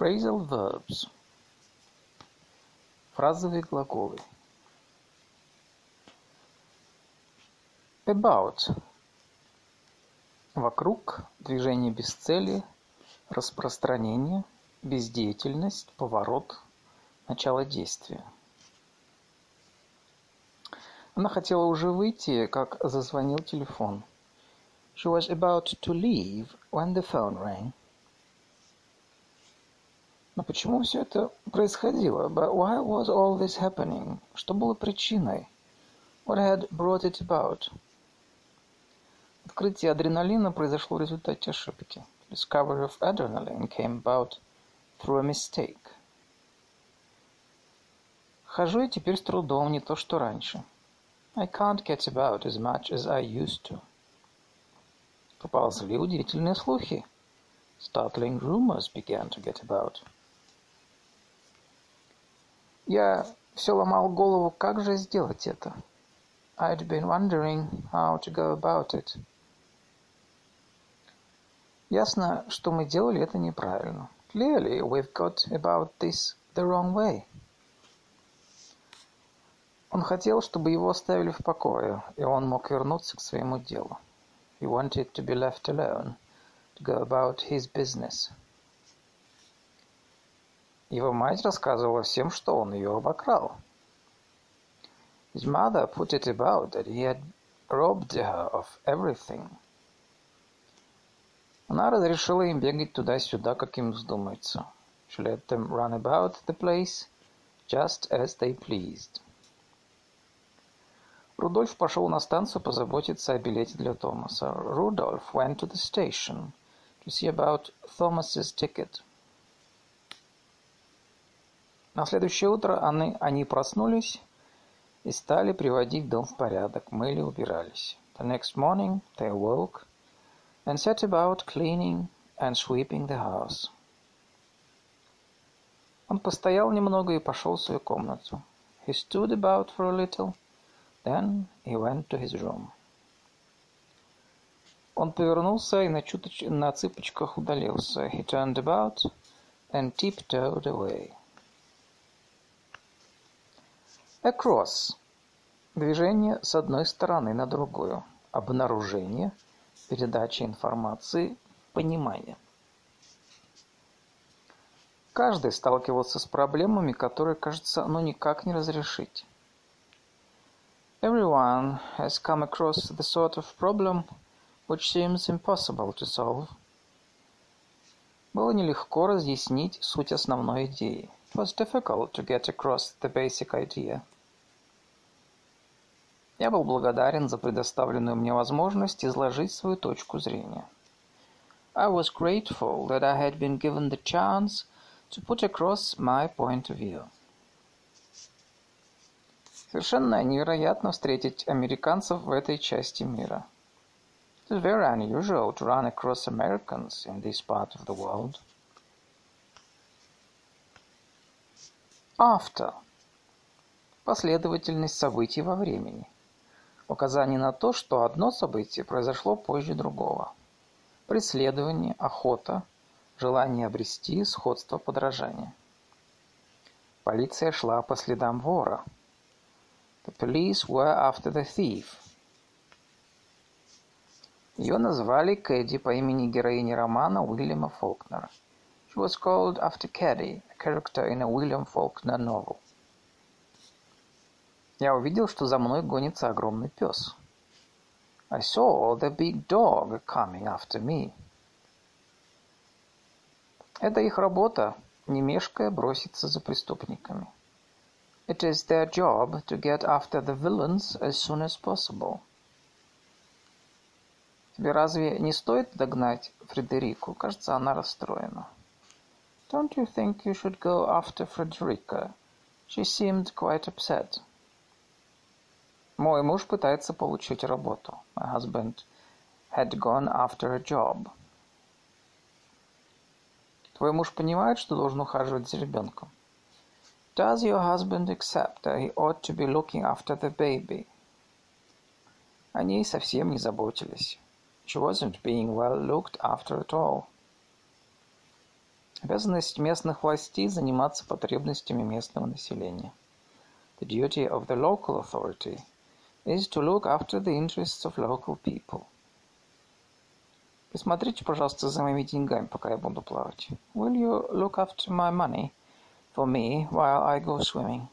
Phrasal verbs. Фразовые глаголы. About. Вокруг, движение без цели, распространение, бездеятельность, поворот, начало действия. Она хотела уже выйти, как зазвонил телефон. She was about to leave when the phone rang. Но почему все это происходило? But why was all this happening? Что было причиной? What had brought it about? Открытие адреналина произошло в результате ошибки. Discovery of adrenaline came about through a mistake. Хожу я теперь с трудом, не то что раньше. I can't get about as much as I used to. Поползли удивительные слухи. Startling rumors began to get about. Я все ломал голову, как же сделать это. I'd been wondering how to go about it. Ясно, что мы делали это неправильно. Clearly, we've got about this the wrong way. Он хотел, чтобы его оставили в покое, и он мог вернуться к своему делу. He wanted to be left alone, to go about his business. Его мать рассказывала всем, что он ее обокрал. His mother put it about that he had robbed her of everything. Она разрешила им бегать туда-сюда, как им вздумается. She let them run about the place just as they pleased. Рудольф пошел на станцию позаботиться о билете для Томаса. Rudolph went to the station to see about Thomas's ticket. На следующее утро они, они проснулись и стали приводить дом в порядок, мыли, убирались. The next morning they awoke and set about cleaning and sweeping the house. Он постоял немного и пошел в свою комнату. He stood about for a little, then he went to his room. Он повернулся и на, чуточ... на цыпочках удалился. He turned about and tiptoed away. Across. Движение с одной стороны на другую. Обнаружение, передача информации, понимание. Каждый сталкивался с проблемами, которые, кажется, ну никак не разрешить. Everyone has come across the sort of problem which seems impossible to solve. Было нелегко разъяснить суть основной идеи. It was difficult to get across the basic idea. Я был благодарен за предоставленную мне возможность изложить свою точку зрения. I was grateful that I had been given the chance to put across my point of view. Совершенно невероятно встретить американцев в этой части мира. It is very unusual to run across Americans in this part of the world. After. Последовательность событий во времени. Указание на то, что одно событие произошло позже другого. Преследование, охота, желание обрести сходство подражания. Полиция шла по следам вора. The police were after the thief. Ее назвали Кэдди по имени героини романа Уильяма Фолкнера. She was called after Caddy, character in a William Faulkner novel. Я увидел, что за мной гонится огромный пес. I saw the big dog coming after me. Это их работа, не мешкая броситься за преступниками. It is their job to get after the villains as soon as possible. Тебе разве не стоит догнать Фредерику? Кажется, она расстроена. Don't you think you should go after Frederica? She seemed quite upset. Мой муж пытается получить работу. My husband had gone after a job. Твой муж понимает, что должен ухаживать за ребенком? Does your husband accept that he ought to be looking after the baby? О ней совсем не заботились. She wasn't being well looked after at all. Обязанность местных властей заниматься потребностями местного населения. The duty of the local authority is to look after the interests of local people. Присмотрите, пожалуйста, за моими деньгами, пока я буду плавать. Will you look after my money for me while I go swimming?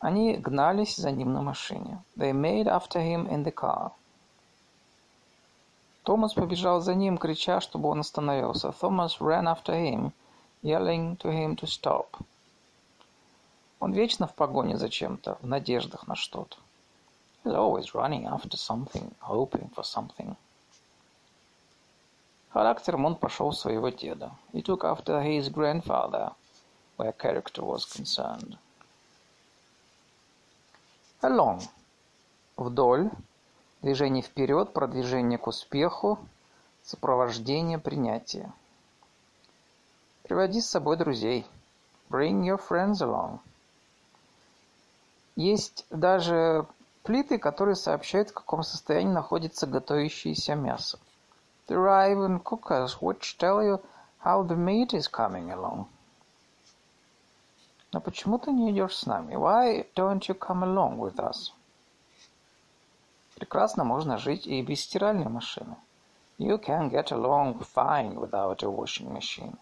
Они гнались за ним на машине. They made after him in the car. Томас побежал за ним, крича, чтобы он остановился. Thomas ran after him, yelling to him to stop. Он вечно в погоне за чем-то, в надеждах на что-то. He's always running after something, hoping for something. Характером он пошел своего деда. He took after his grandfather, where character was concerned. Along. Вдоль. Движение вперед, продвижение к успеху, сопровождение, принятие. Приводи с собой друзей. Bring your friends along. Есть даже плиты, которые сообщают, в каком состоянии находится готовящееся мясо. There are even cookers which tell you how the meat is coming along. Но почему ты не идешь с нами? Why don't you come along with us? Прекрасно можно жить и без стиральной машины. You can get along fine without a washing machine.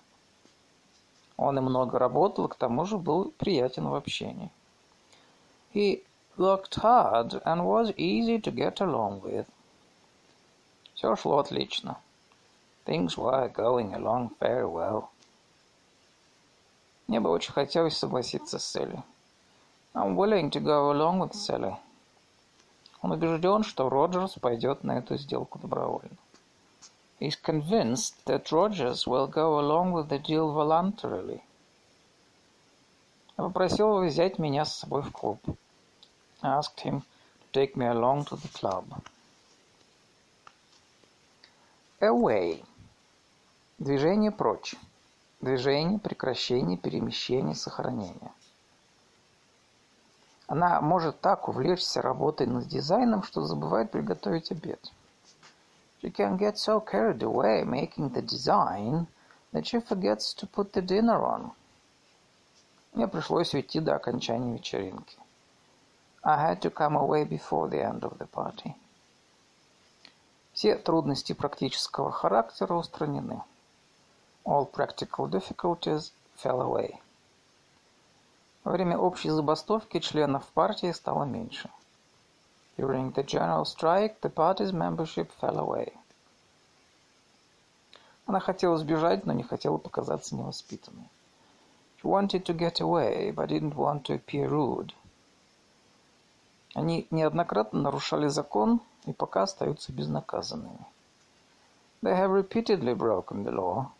Он и много работал, к тому же был приятен в общении. He worked hard and was easy to get along with. Все шло отлично. Things were going along very well. Мне бы очень хотелось согласиться с Селли. I'm willing to go along with Sally. Он убежден, что Роджерс пойдет на эту сделку добровольно. He's convinced that Rogers will go along with the deal voluntarily. Я попросил его взять меня с собой в клуб. I asked him to take me along to the club. Away. Движение прочь. Движение, прекращение, перемещение, сохранение. Она может так увлечься работой над дизайном, что забывает приготовить обед. She can get so carried away making the design that she forgets to put the dinner on. Мне пришлось уйти до окончания вечеринки. I had to come away before the end of the party. Все трудности практического характера устранены. All practical difficulties fell away. Во время общей забастовки членов партии стало меньше. During the general strike, the party's membership fell away. Она хотела сбежать, но не хотела показаться невоспитанной. She wanted to get away, but didn't want to appear rude. Они неоднократно нарушали закон и пока остаются безнаказанными. They have repeatedly broken the law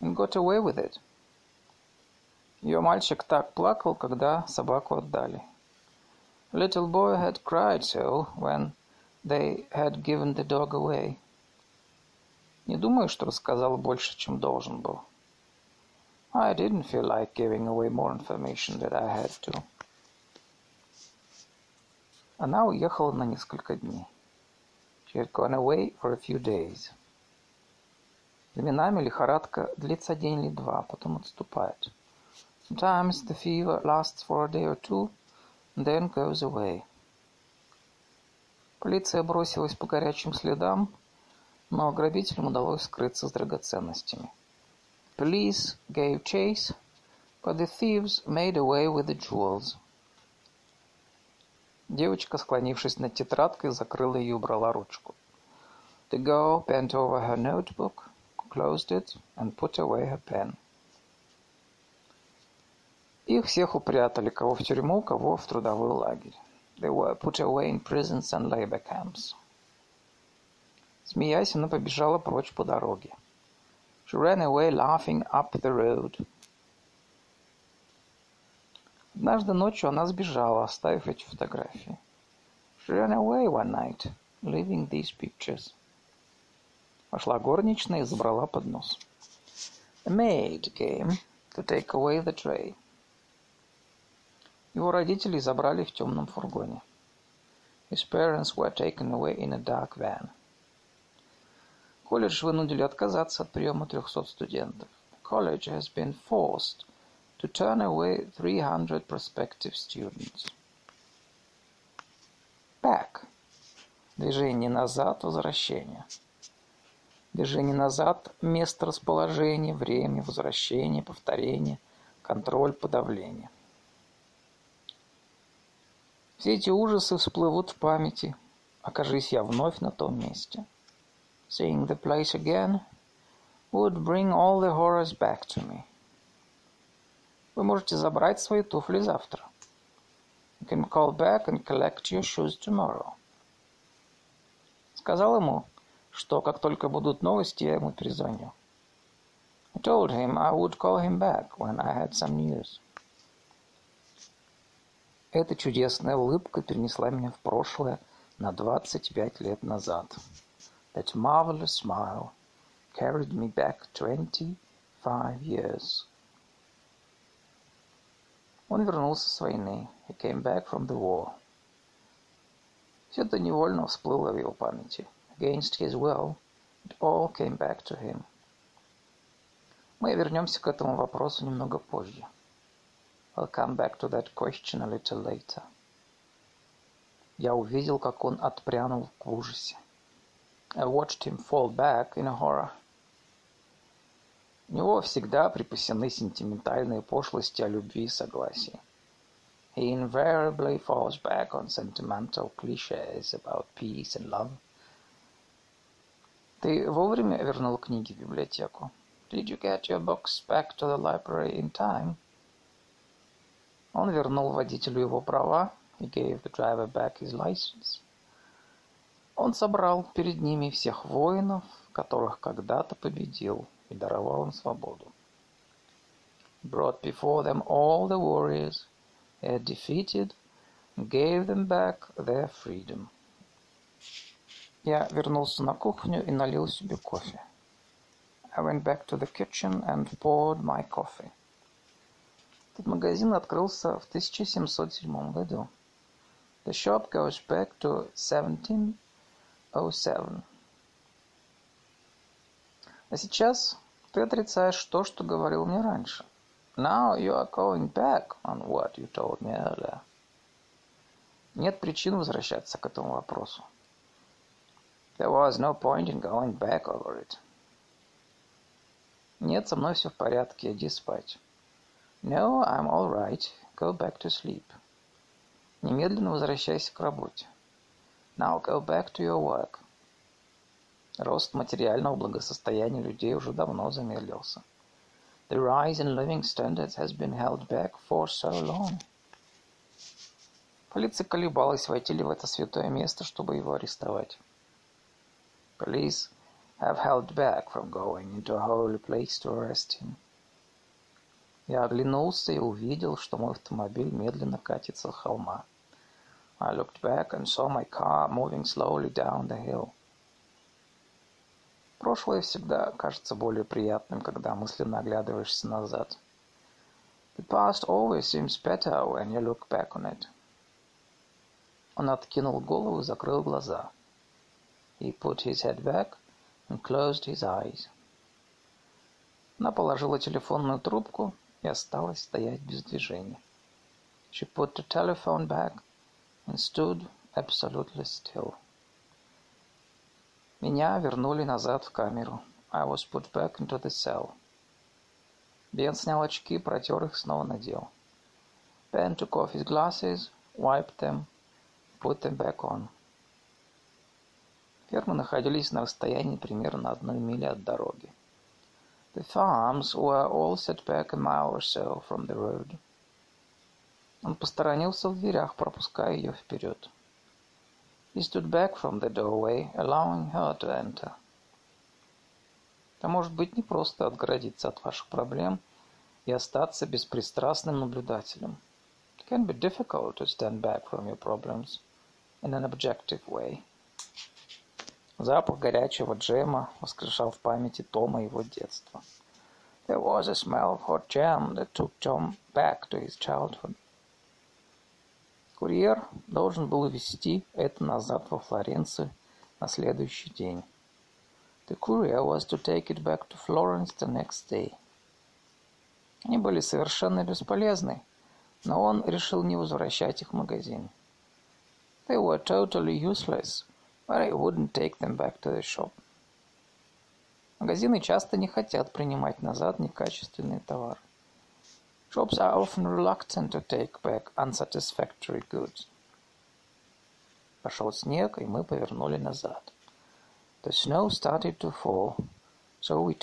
and got away with it. Ее мальчик так плакал, когда собаку отдали. Little boy had cried so when they had given the dog away. Не думаю, что рассказал больше, чем должен был. I didn't feel like giving away more information than I had to. Она уехала на несколько дней. She had gone away for a few days. Временами лихорадка длится день или два, потом отступает. Sometimes the fever lasts for a day or two and then goes away. Полиция бросилась по горячим следам, но грабителям удалось скрыться с драгоценностями. Police gave chase, but the thieves made away with the jewels. Девочка, склонившись над тетрадкой, закрыла ее и убрала ручку. The girl bent over her notebook, closed it, and put away her pen. Их всех упрятали, кого в тюрьму, кого в трудовой лагерь. They were put away in prisons and labor camps. Смеясь, она побежала прочь по дороге. She ran away laughing up the road. Однажды ночью она сбежала, оставив эти фотографии. She ran away one night, leaving these pictures. Вошла горничная и забрала поднос. A maid came to take away the tray. Его родители забрали в темном фургоне. His parents were taken away in a dark van. Колледж вынудили отказаться от приема 300 студентов. College has been forced to turn away 300 prospective students. Back. Движение назад, возвращение. Движение назад – место расположения, время, возвращение, повторение, контроль, подавление. Все эти ужасы всплывут в памяти, окажись я вновь на том месте. Seeing the place again would bring all the horrors back to me. Вы можете забрать свои туфли завтра. You can call back and collect your shoes tomorrow. Сказал ему, что как только будут новости, я ему перезвоню. I told him I would call him back when I had some news. Эта чудесная улыбка перенесла меня в прошлое на 25 лет назад. That marvelous smile carried me back 25 years. Он вернулся с войны. He came back from the war. Все это невольно всплыло в его памяти. Against his will, it all came back to him. Мы вернемся к этому вопросу немного позже. I'll come back to that question a little later. Я увидел, как он отпрянул в ужасе. I watched him fall back in a horror. У него всегда припасены сентиментальные пошлости о любви и согласии. He invariably falls back on sentimental cliches about peace and love. Ты вовремя вернул книги в библиотеку? Did you get your books back to the library in time? Он вернул водителю его права. He gave the driver back his license. Он собрал перед ними всех воинов, которых когда-то победил, и даровал им свободу. Brought before them all the warriors he had defeated and gave them back their freedom. Я вернулся на кухню и налил себе кофе. I went back to the kitchen and poured my coffee. Этот магазин открылся в 1707 году. The shop goes back to 1707. А сейчас ты отрицаешь то, что говорил мне раньше. Now you are going back on what you told me earlier. Нет причин возвращаться к этому вопросу. There was no point in going back over it. Нет, со мной все в порядке, иди спать. No, I'm all right. Go back to sleep. Немедленно возвращайся к работе. Now go back to your work. Рост материального благосостояния людей уже давно замедлился. The rise in living standards has been held back for so long. Полиция колебалась, войти ли в это святое место, чтобы его арестовать. Police have held back from going into a holy place to arrest him. Я оглянулся и увидел, что мой автомобиль медленно катится с холма. I looked back and saw my car moving slowly down the hill. Прошлое всегда кажется более приятным, когда мысленно оглядываешься назад. The past always seems better when you look back on it. Он откинул голову и закрыл глаза. He put his head back and closed his eyes. Она положила телефонную трубку и осталась стоять без движения. She put the telephone back and stood absolutely still. Меня вернули назад в камеру. I was put back into the cell. Бен снял очки, протер их, снова надел. Ben took off his glasses, wiped them, put them back on. Фермы находились на расстоянии примерно одной мили от дороги. The farms were all set back a mile or so from the road. Он посторонился в дверях, пропуская ее вперед. He stood back from the doorway, allowing her to enter. Это может быть непросто отгородиться от ваших проблем и остаться беспристрастным наблюдателем. It can be difficult to stand back from your problems in an objective way. Запах горячего джема воскрешал в памяти Тома его детство. There was a smell of hot jam that took Tom back to his childhood. Курьер должен был везти это назад во Флоренцию на следующий день. The courier was to take it back to Florence the next day. Они были совершенно бесполезны, но он решил не возвращать их в магазин. They were totally useless, but I wouldn't take them back to the shop. Магазины часто не хотят принимать назад некачественный товар. Shops are often reluctant to take back unsatisfactory goods. Пошел снег, и мы повернули назад. The snow started to fall, so we,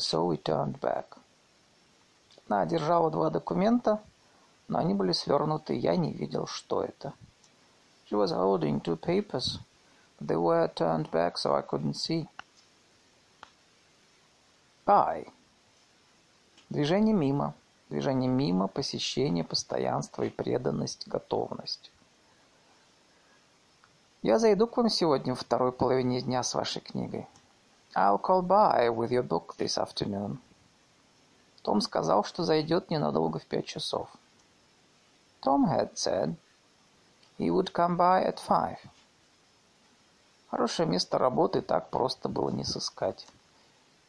so we turned back. Она держала два документа, но они были свернуты, я не видел, что это. She was holding two papers, they were turned back, so I couldn't see. By. Движение мимо. Движение мимо, посещение, постоянство и преданность, готовность. Я зайду к вам сегодня в второй половине дня с вашей книгой. I'll call by with your book this afternoon. Том сказал, что зайдет ненадолго в пять часов. Tom had said he would come by at five. Хорошее место работы так просто было не сыскать.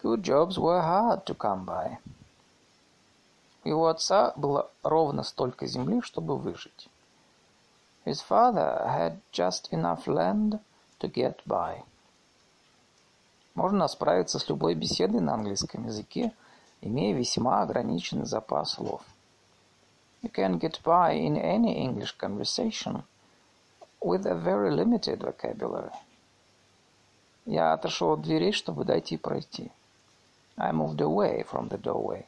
Good jobs were hard to come by. У его отца было ровно столько земли, чтобы выжить. His father had just enough land to get by. Можно справиться с любой беседой на английском языке, имея весьма ограниченный запас слов. You can get by in any English conversation with a very limited vocabulary. Я отошел от дверей, чтобы дать ей пройти. I moved away from the doorway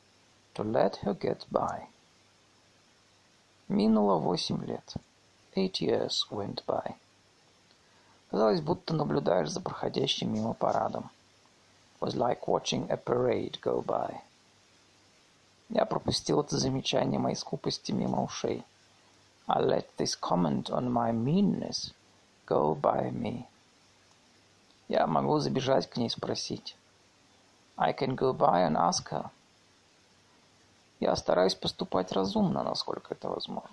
to let her get by. Минуло восемь лет. Eight years went by. Казалось, будто наблюдаешь за проходящим мимо парадом. It was like watching a parade go by. Я пропустил это замечание моей скупости мимо ушей. I let this comment on my meanness go by me. Я могу забежать к ней спросить. I can go by and ask her. Я стараюсь поступать разумно, насколько это возможно.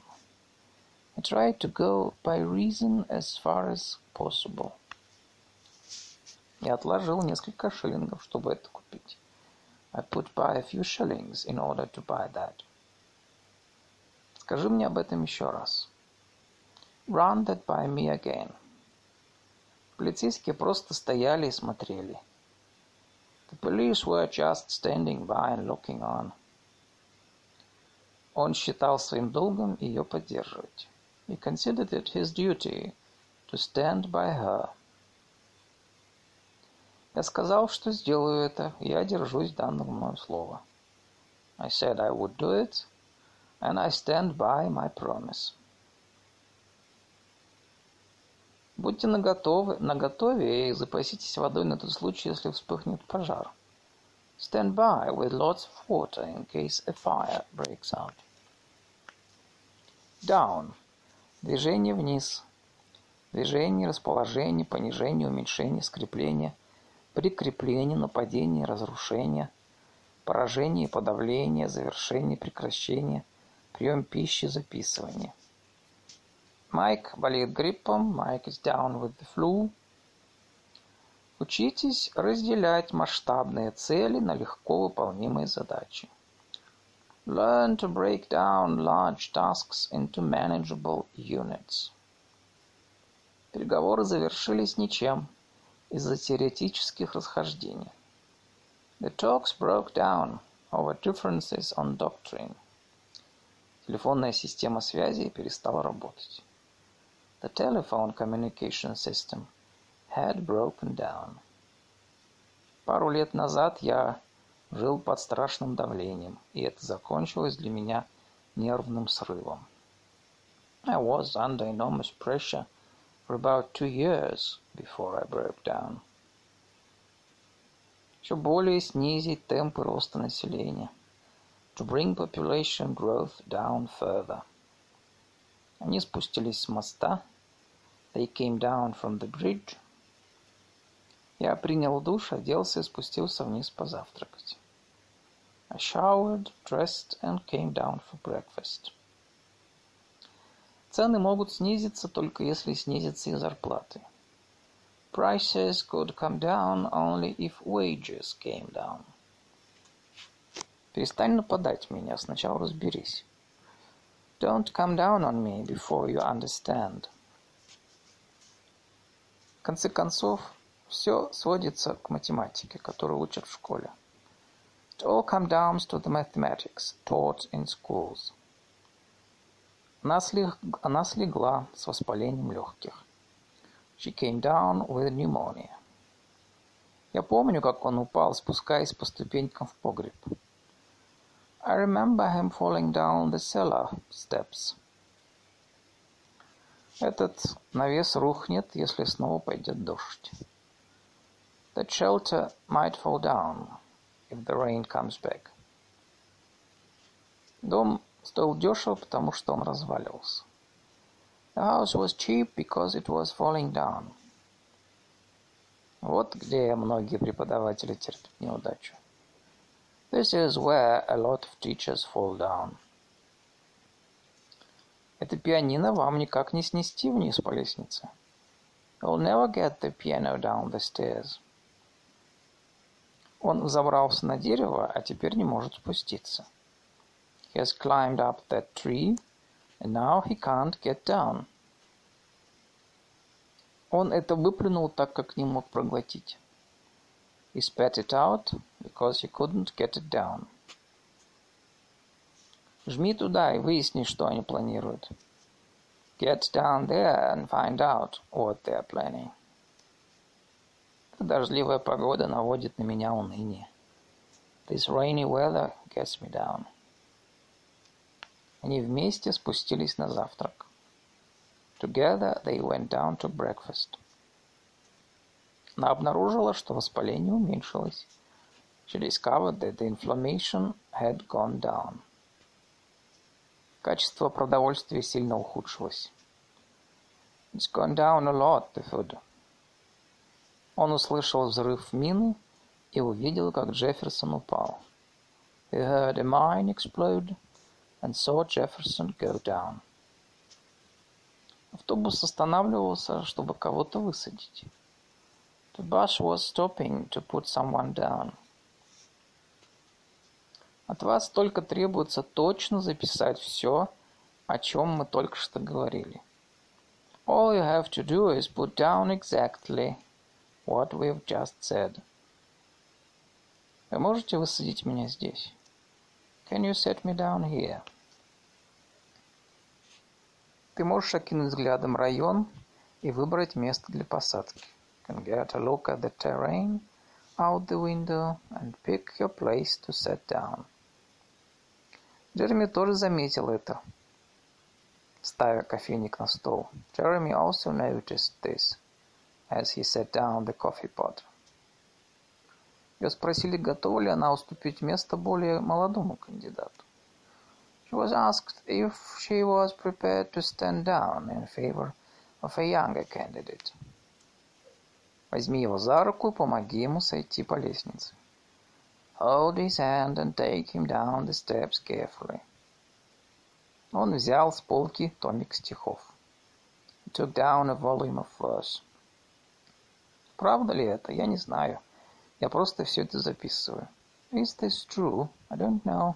I try to go by reason as far as possible. Я отложил несколько шиллингов, чтобы это купить. I put by a few shillings in order to buy that. Скажи мне об этом еще раз. Run that by me again. Полицейские просто стояли и смотрели. The police were just standing by and looking on. Он считал своим долгом ее поддерживать. He considered it his duty to stand by her. Я сказал, что сделаю это, я держусь данного мною слова. I said I would do it, and I stand by my promise. Будьте наготове, наготове и запаситесь водой на тот случай, если вспыхнет пожар. Stand by with lots of water in case a fire breaks out. Down. Движение вниз. Движение, расположение, понижение, уменьшение, скрепление, прикрепление, нападение, разрушение, поражение, подавление, завершение, прекращение, прием пищи, записывание. Майк болеет гриппом. Майк is down with the flu. Учитесь разделять масштабные цели на легко выполнимые задачи. Learn to break down large tasks into manageable units. Переговоры завершились ничем из-за теоретических расхождений. The talks broke down over differences on doctrine. Телефонная система связи перестала работать. The telephone communication system had broken down. Пару лет назад я жил под страшным давлением, и это закончилось для меня нервным срывом. I was under enormous pressure for about two years before I broke down. Еще более снизить темпы роста населения. To bring population growth down further. Они спустились с моста. They came down from the bridge. Я принял душ, оделся и спустился вниз позавтракать. I showered, dressed and came down for breakfast. Цены могут снизиться только если снизятся и зарплаты. Prices could come down only if wages came down. Перестань нападать меня, сначала разберись. Don't come down on me before you understand. Конце концов, все сводится к математике, которую учат в школе. It all comes down to the mathematics taught in schools. Она, слег... Она слегла с воспалением легких. She came down with pneumonia. Я помню, как он упал, спускаясь по ступенькам в погреб. I remember him falling down the cellar steps. Этот навес рухнет, если снова пойдет дождь. That shelter might fall down if the rain comes back. Дом стоил дешево, потому что он разваливался. The house was cheap because it was falling down. Вот где многие преподаватели терпят неудачу. This is where a lot of teachers fall down. Это пианино вам никак не снести вниз по лестнице. You'll never get the piano down the stairs. Он взобрался на дерево, а теперь не может спуститься. He has climbed up that tree, and now he can't get down. Он это выплюнул, так как не мог проглотить. He spat it out because he couldn't get it down. Жми туда и выясни, что они планируют. Get down there and find out what they're planning. Эта дождливая погода наводит на меня уныние. This rainy weather gets me down. Они вместе спустились на завтрак. Together they went down to breakfast. Она обнаружила, что воспаление уменьшилось. She discovered that the inflammation had gone down. Качество продовольствия сильно ухудшилось. It's gone down a lot, the food. Он услышал взрыв мины и увидел, как Джефферсон упал. He heard a mine explode and saw Jefferson go down. Автобус останавливался, чтобы кого-то высадить. The bus was stopping to put someone down. От вас только требуется точно записать все, о чем мы только что говорили. All you have to do is put down exactly what we've just said. Вы можете высадить меня здесь? Can you set me down here? Ты можешь окинуть взглядом район и выбрать место для посадки. can get a look at the terrain out the window and pick your place to set down. Джереми тоже заметил это, ставя кофейник на стол. Jeremy also noticed this as he set down the coffee pot. Ее спросили, готова ли она уступить место более молодому кандидату. She was asked if she was prepared to stand down in favor of a younger candidate. Возьми его за руку и помоги ему сойти по лестнице. Hold his hand and take him down the steps carefully. Он взял с полки томик стихов. He took down a volume of verse. Правда ли это? Я не знаю. Я просто все это записываю. Is this true? I don't know.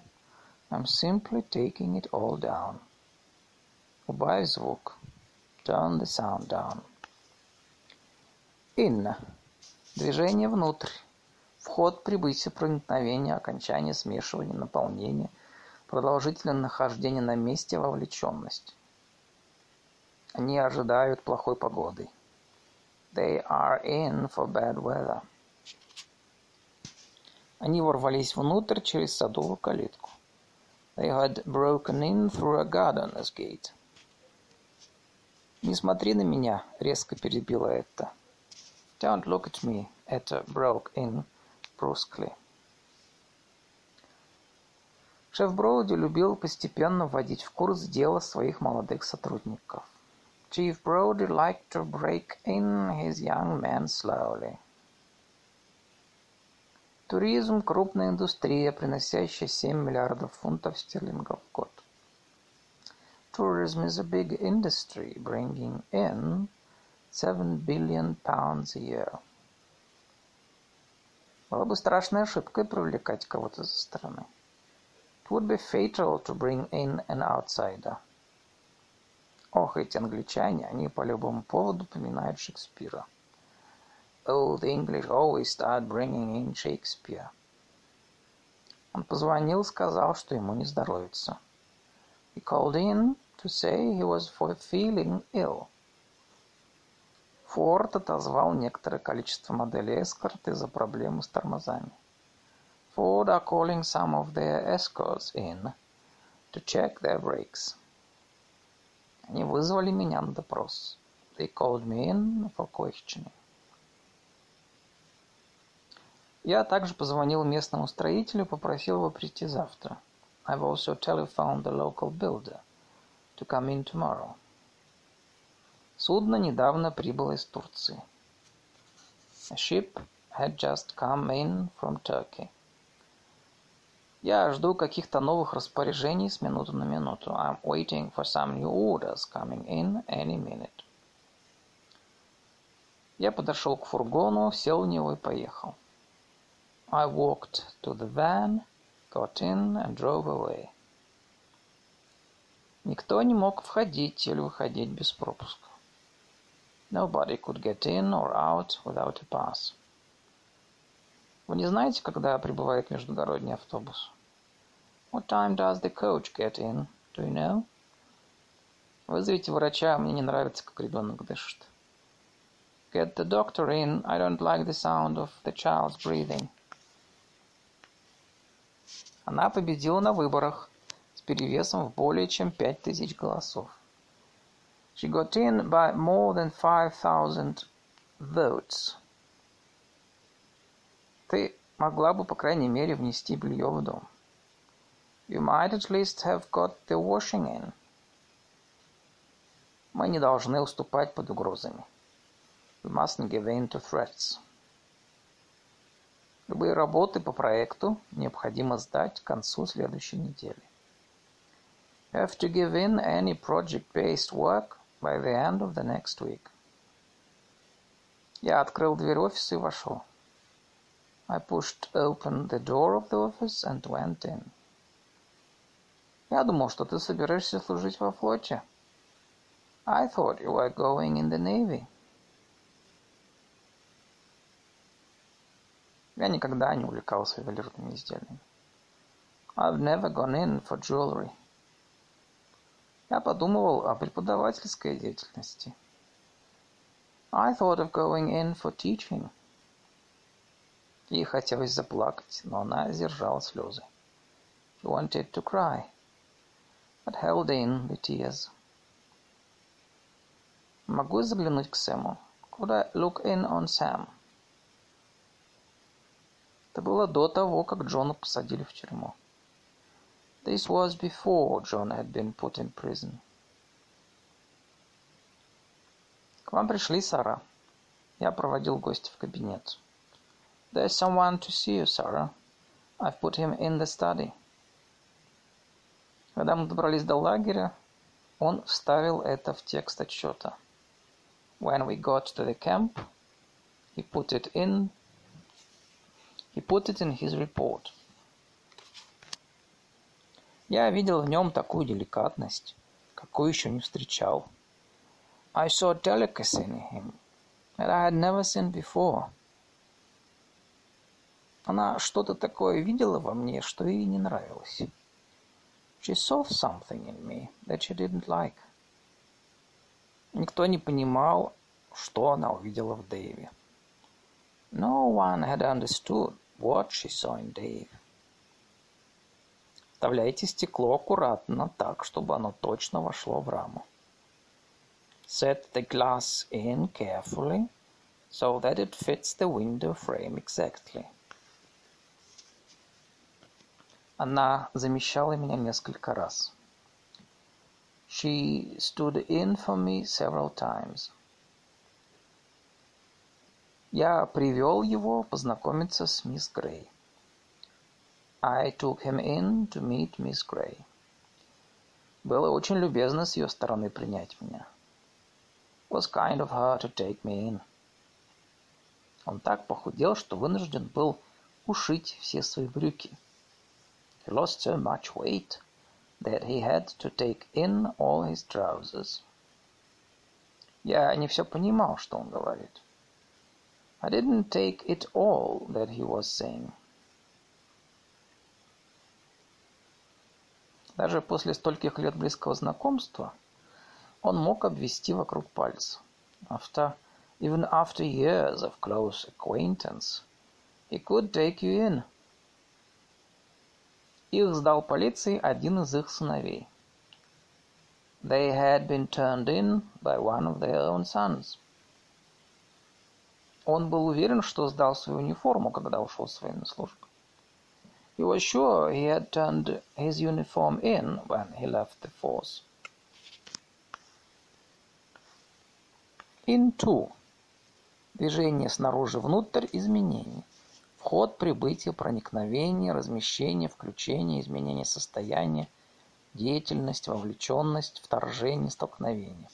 I'm simply taking it all down. Убавь звук. Turn the sound down. In. Движение внутрь. Вход, прибытие, проникновение, окончание, смешивание, наполнение, продолжительное нахождение на месте, вовлеченность. Они ожидают плохой погоды. They are in for bad weather. Они ворвались внутрь через садовую калитку. They had broken in through a gardener's gate. «Не смотри на меня», — резко перебила это. «Don't look at me», — это broke in brusquely. Шеф Броуди любил постепенно вводить в курс дела своих молодых сотрудников. Chief Brody liked to break in his young men slowly. Туризм – крупная индустрия, приносящая 7 миллиардов фунтов стерлингов в год. Tourism is a big industry, bringing in seven billion pounds a year. Было бы страшной ошибкой привлекать кого-то со стороны. It would be fatal to bring in an outsider. Ох, эти англичане, они по любому поводу поминают Шекспира. Oh, the English always start bringing in Shakespeare. Он позвонил, сказал, что ему не здоровится. He called in to say he was feeling ill. Форд отозвал некоторое количество моделей Escort из-за проблемы с тормозами. Ford are calling some of their Escorts in to check their brakes. Они вызвали меня на допрос. They called me in for questioning. Я также позвонил местному строителю попросил его прийти завтра. I've also telephoned the local builder to come in tomorrow. Судно недавно прибыло из Турции. A ship had just come in from Turkey. Я жду каких-то новых распоряжений с минуты на минуту. I'm waiting for some new orders coming in any minute. Я подошел к фургону, сел в него и поехал. I walked to the van, got in and drove away. Никто не мог входить или выходить без пропуска. Nobody could get in or out without a pass. Вы не знаете, когда прибывает междугородний автобус? What time does the coach get in? Do you know? Вызовите врача, мне не нравится, как ребенок дышит. Get the doctor in, I don't like the sound of the child's breathing. Она победила на выборах с перевесом в более чем пять тысяч голосов. She got in by more than five thousand votes. Ты могла бы, по крайней мере, внести белье в дом. You might at least have got the washing in. Мы не должны уступать под угрозами. We mustn't give in to threats. Любые работы по проекту необходимо сдать к концу следующей недели. You have to give in any project-based work by the end of the next week. Я открыл дверь офиса и вошел. I pushed open the door of the office and went in. Я думал, что ты собираешься служить во флоте. I thought you were going in the Navy. Я никогда не увлекался ювелирными изделиями. I've never gone in for jewelry. Я подумывал о преподавательской деятельности. I thought of going in for teaching. Ей хотелось заплакать, но она сдержала слезы. She wanted to cry, but held in the tears. Могу заглянуть к Сэму? Could I look in on Sam? Это было до того, как Джона посадили в тюрьму. This was before John had been put in prison. К вам пришли, Сара. Я проводил гостя в кабинет. There's someone to see you, Sarah. I've put him in the study. Когда мы добрались до лагеря, он вставил это в текст отчета. When we got to the camp, he put it in. He put it in his report. Я видел в нем такую деликатность, какую еще не встречал. I saw delicacy in him that I had never seen before. Она что-то такое видела во мне, что ей не нравилось. She saw something in me that she didn't like. Никто не понимал, что она увидела в Дэйве. No one had understood what she saw in Dave. Вставляйте стекло аккуратно, так, чтобы оно точно вошло в раму. Set the glass in carefully, so that it fits the window frame exactly. Она замещала меня несколько раз. She stood in for me several times. Я привел его познакомиться с мисс Грей. I took him in to meet Miss Gray. Было очень любезно с ее стороны принять меня. was kind of her to take me in. Он так похудел, что вынужден был ушить все свои брюки. He lost so much weight that he had to take in all his trousers. Я не все понимал, что он говорит. I didn't take it all that he was saying. Даже после стольких лет близкого знакомства он мог обвести вокруг пальца. After, even after years of close acquaintance, he could take you in. Их сдал полиции один из их сыновей. They had been turned in by one of their own sons. Он был уверен, что сдал свою униформу, когда ушел с военной службы. He was sure he had turned his uniform in when he left the force. Into. Движение снаружи внутрь изменений. Вход, прибытие, проникновение, размещение, включение, изменение состояния, деятельность, вовлеченность, вторжение, столкновение.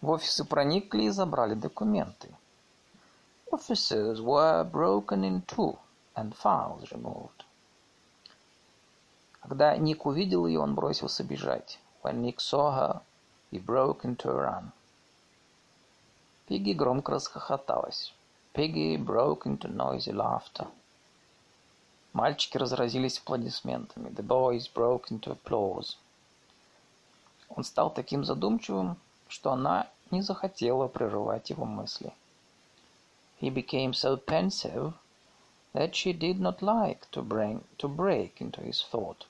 В офисы проникли и забрали документы. Offices were broken into and files removed. Когда Ник увидел ее, он бросился бежать. When Nick saw her, he broke into a run. Пигги громко расхохоталась. Piggy broke into noisy laughter. Мальчики разразились аплодисментами. The boys broke into applause. Он стал таким задумчивым, что она не захотела прерывать его мысли. He became so pensive that she did not like to, bring, to break into his thought.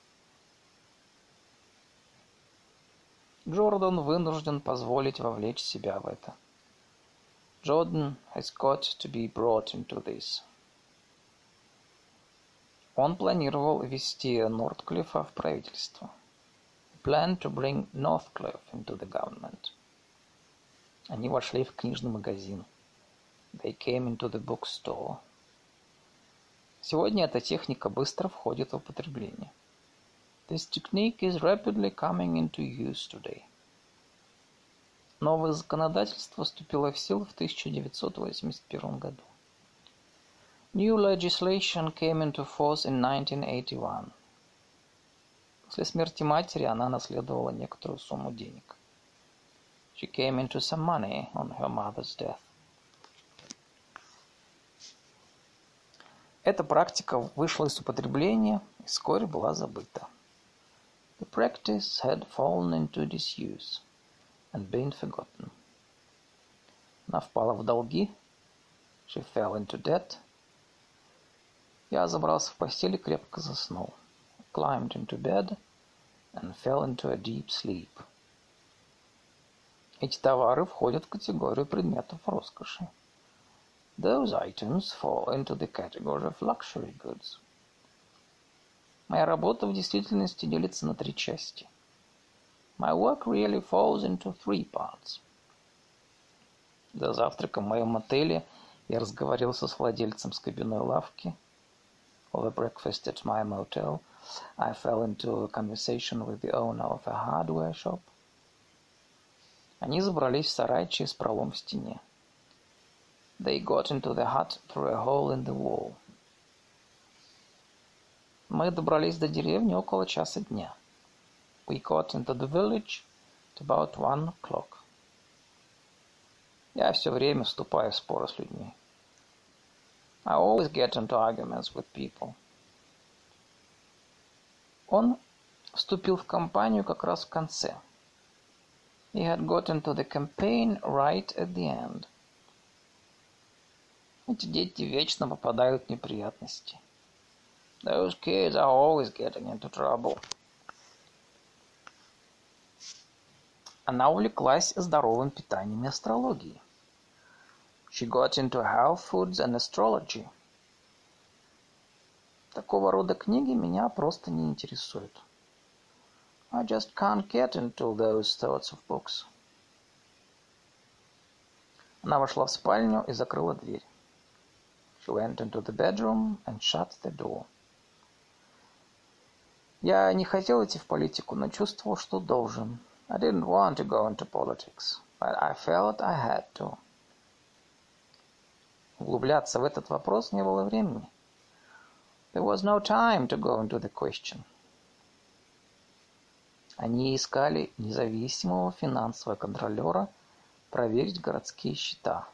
Джордан вынужден позволить вовлечь себя в это. Jordan has got to be brought into this. Он планировал ввести Нортклиффа в правительство. He planned to bring Northcliffe into the government. Они вошли в книжный магазин. They came into the bookstore. Сегодня эта техника быстро входит в употребление. This technique is rapidly coming into use today. Новое законодательство вступило в силу в 1981 году. New legislation came into force in 1981. После смерти матери она наследовала некоторую сумму денег. She came into some money on her mother's death. Эта практика вышла из употребления и вскоре была забыта. The practice had fallen into disuse and been forgotten. Она впала в долги. She fell into debt. Я забрался в постель и крепко заснул. Climbed into bed and fell into a deep sleep. Эти товары входят в категорию предметов роскоши. Those items fall into the category of luxury goods. Моя работа в действительности делится на три части. My work really falls into three parts. За завтраком в моем отеле я разговаривался с владельцем скобяной лавки. Over breakfast at my motel, I fell into a conversation with the owner of a hardware shop. Они забрались в сарай через пролом в стене. They got into the hut through a hole in the wall. Мы добрались до деревни около часа дня. We got into the village at about one o'clock. Я все время вступаю в споры с людьми. I always get into arguments with people. Он вступил в кампанию как раз в конце. He had got into the campaign right at the end. Эти дети вечно попадают в неприятности. Those kids are always getting into trouble. Она увлеклась здоровым питанием и астрологией. She got into health foods and astrology. Такого рода книги меня просто не интересуют. I just can't get into those sorts of books. Она вошла в спальню и закрыла дверь. She went into the bedroom and shut the door. Я не хотел идти в политику, но чувствовал, что должен. I didn't want to go into politics, but I felt I had to. Углубляться в этот вопрос не было времени. There was no time to go into the question. Они искали независимого финансового контролера проверить городские счета.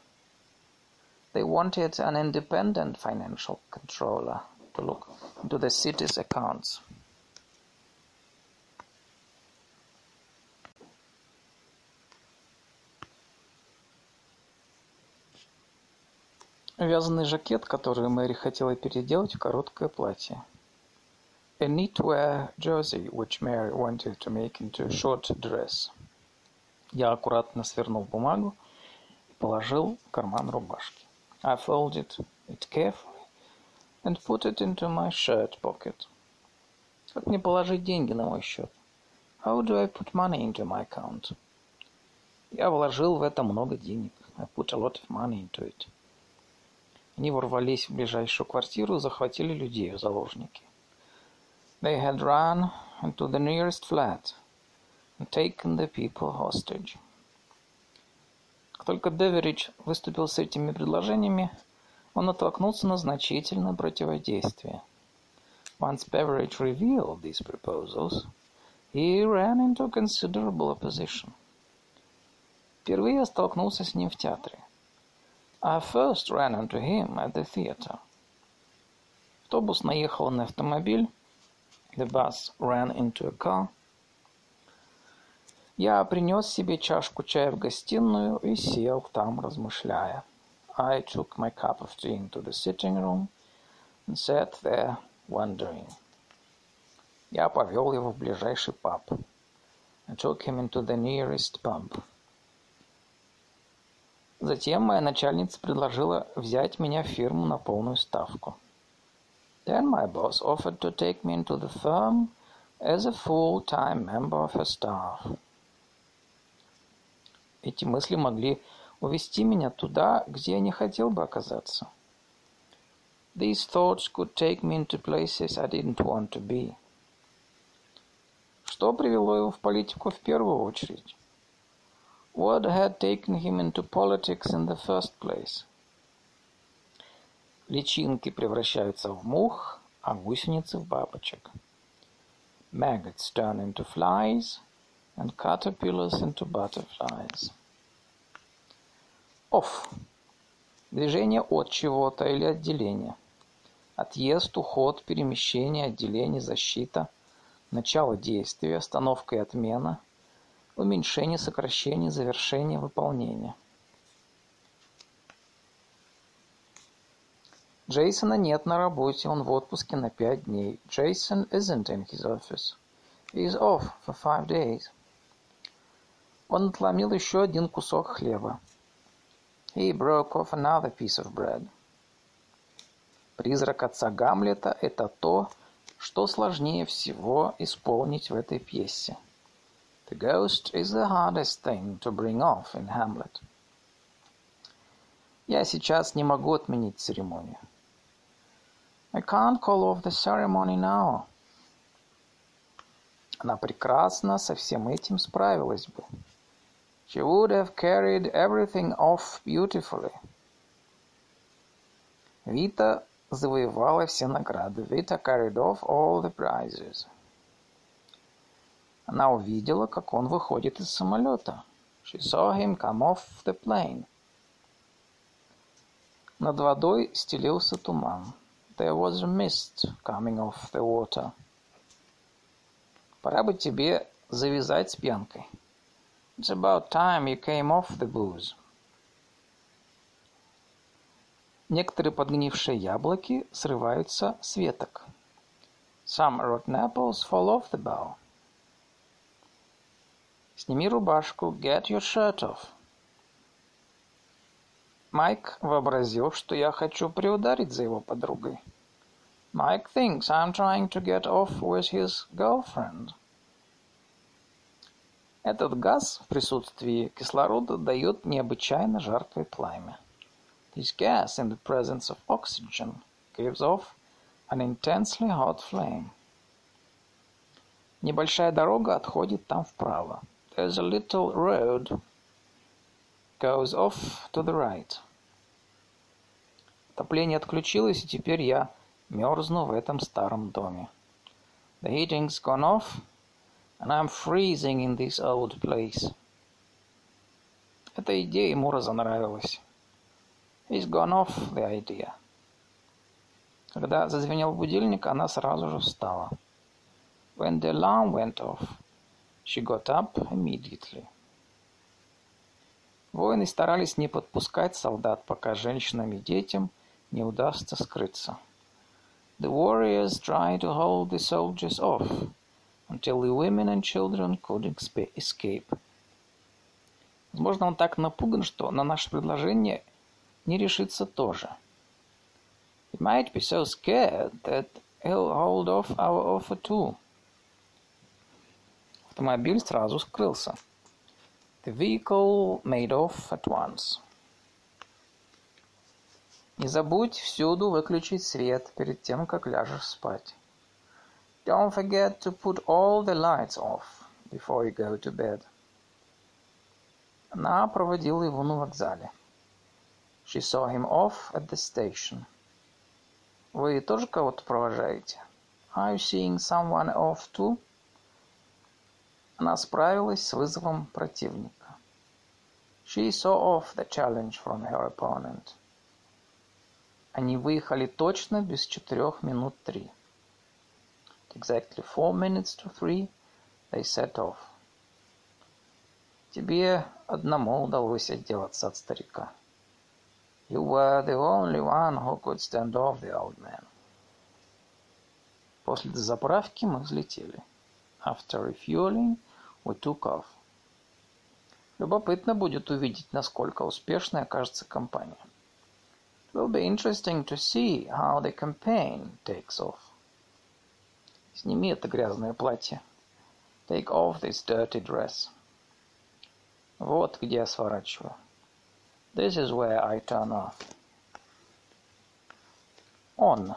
They wanted an independent financial controller to look into the city's accounts. Вязаный жакет, который Мэри хотела переделать в короткое платье. A knitwear jersey which Mary wanted to make into a short dress. Я аккуратно свернул бумагу и положил в карман рубашки. I folded it carefully and put it into my shirt pocket. Как мне положить деньги на мой счет? How do I put money into my account? Я вложил в это много денег. I put a lot of money into it. Они ворвались в ближайшую квартиру и захватили людей в заложники. They had run into the nearest flat and taken the people hostage. Как только Деверидж выступил с этими предложениями, он натолкнулся на значительное противодействие. Once Beveridge revealed these proposals, he ran into considerable opposition. Впервые я столкнулся с ним в театре. I first ran into him at the theater. Автобус наехал на автомобиль. The bus ran into a car. Я принес себе чашку чая в гостиную и сел там, размышляя. I took my cup of tea into the sitting room and sat there, wondering. Я повел его в ближайший паб. I took him into the nearest pub. Затем моя начальница предложила взять меня в фирму на полную ставку. Then my boss offered to take me into the firm as a full-time member of her staff. Эти мысли могли увести меня туда, где я не хотел бы оказаться. These thoughts could take me into places I didn't want to be. Что привело его в политику в первую очередь? What had taken him into politics in the first place? Личинки превращаются в мух, а гусеницы в бабочек. Maggots turn into flies, and caterpillars into butterflies. Off. Движение от чего-то или отделение. Отъезд, уход, перемещение, отделение, защита. Начало действия, остановка и отмена – уменьшение, сокращение, завершение, выполнение. Джейсона нет на работе, он в отпуске на пять дней. Jason isn't in his office. He is off for five days. Он отломил еще один кусок хлеба. He broke off another piece of bread. Призрак отца Гамлета – это то, что сложнее всего исполнить в этой пьесе. The ghost is the hardest thing to bring off in Hamlet. Я сейчас не могу отменить церемонию. I can't call off the ceremony now. Она прекрасно со всем этим справилась бы. She would have carried everything off beautifully. Вита завоевала все награды. Vita carried off all the prizes. Она увидела, как он выходит из самолета. She saw him come off the plane. Над водой стелился туман. There was a mist coming off the water. Пора бы тебе завязать с пьянкой. It's about time you came off the booze. Некоторые подгнившие яблоки срываются с веток. Some rotten apples fall off the bough. Сними рубашку. Get your shirt off. Майк вообразил, что я хочу приударить за его подругой. Mike thinks I'm trying to get off with his girlfriend. Этот газ в присутствии кислорода дает необычайно жаркое пламя. This gas in the presence of oxygen gives off an intensely hot flame. Небольшая дорога отходит там вправо. There's a little road goes off to the right. Отопление отключилось, и теперь я мерзну в этом старом доме. The heating's gone off, and I'm freezing in this old place. Эта идея ему разонравилась. He's gone off the idea. Когда зазвенел будильник, она сразу же встала. When the alarm went off, she got up immediately. Воины старались не подпускать солдат, пока женщинам и детям не удастся скрыться. The warriors tried to hold the soldiers off until the women and children could escape. Возможно, он так напуган, что на наше предложение не решится тоже. He might be so scared that he'll hold off our offer too. Автомобиль сразу скрылся. The vehicle made off at once. Не забудь всюду выключить свет перед тем, как ляжешь спать. Don't forget to put all the lights off before you go to bed. Она проводила его на вокзале. She saw him off at the station. Вы тоже кого-то провожаете? Are you seeing someone off too? Она справилась с вызовом противника. She saw off the challenge from her opponent. Они выехали точно без четырех минут три. Exactly four minutes to three they set off. Тебе одному удалось отделаться от старика. You were the only one who could stand off the old man. После дозаправки мы взлетели. After refueling, we took off. Любопытно будет увидеть, насколько успешной окажется компания. It will be interesting to see how the campaign takes off. Сними это грязное платье. Take off this dirty dress. Вот где я сворачиваю. This is where I turn off. Он.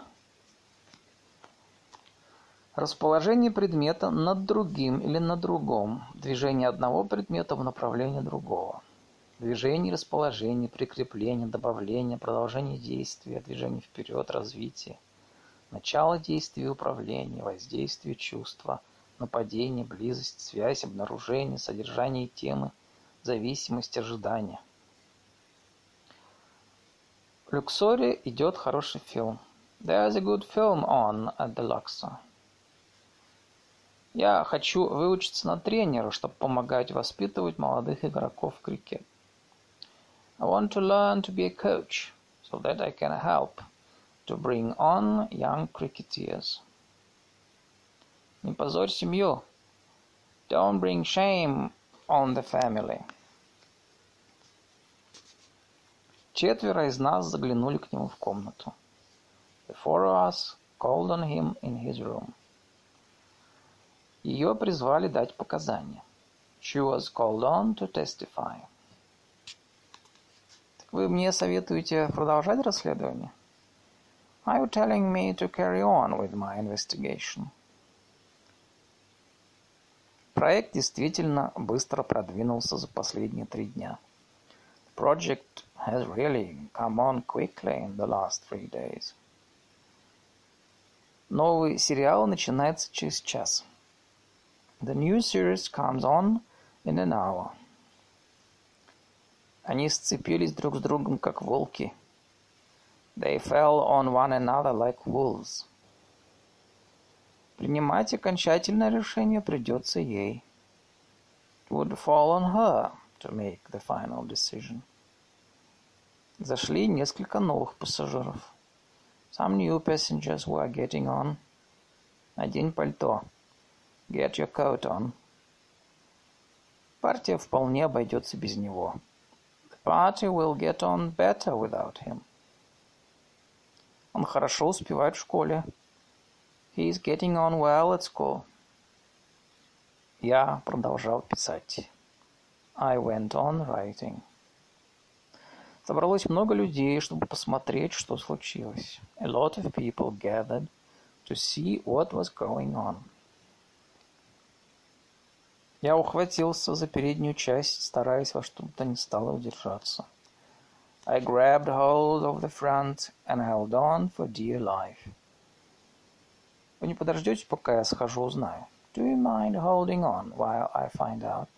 Расположение предмета над другим или на другом. Движение одного предмета в направлении другого. Движение, расположение, прикрепление, добавление, продолжение действия, движение вперед, развитие. Начало действия управления, воздействие чувства, нападение, близость, связь, обнаружение, содержание темы, зависимость, ожидания. В Люксоре идет хороший фильм. There's a good film on at the Luxor. Я хочу выучиться на тренера, чтобы помогать воспитывать молодых игроков в крикет. I want to learn to be a coach so that I can help to bring on young cricketers. Не позорь семью. Don't bring shame on the family. Четверо из нас заглянули к нему в комнату. The four of us called on him in his room. Ее призвали дать показания. She was called on to testify. Вы мне советуете продолжать расследование? Are you telling me to carry on with my investigation? Проект действительно быстро продвинулся за последние три дня. The project has really come on quickly in the last three days. Новый сериал начинается через час. The new series comes on in an hour. Они сцепились друг с другом, как волки. They fell on one another like wolves. Принимать окончательное решение придется ей. It would fall on her to make the final decision. Зашли несколько новых пассажиров. Some new passengers were getting on. Надень пальто. Get your coat on. Партия вполне обойдется без него party will get on better without him. Он хорошо успевает в школе. He is getting on well at school. Я продолжал писать. I went on writing. Собралось много людей, чтобы посмотреть, что случилось. A lot of people gathered to see what was going on. Я ухватился за переднюю часть, стараясь во что бы то ни стало удержаться. I grabbed hold of the front and held on for dear life. Вы не подождете, пока я схожу, узнаю? Do you mind holding on while I find out?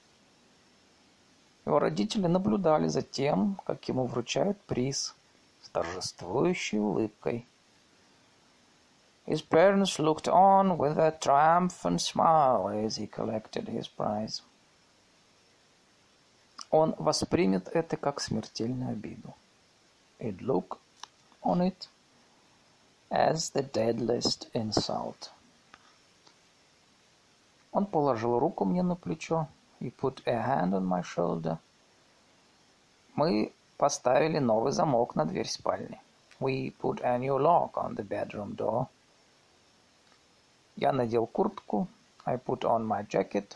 Его родители наблюдали за тем, как ему вручают приз с торжествующей улыбкой. His parents looked on with a triumphant smile as he collected his prize. Он воспримет это как смертельную обиду. He'd look on it as the deadliest insult. Он положил руку мне на плечо He put a hand on my shoulder. Мы поставили новый замок на дверь спальни. We put a new lock on the bedroom door. Я надел куртку. I put on my jacket.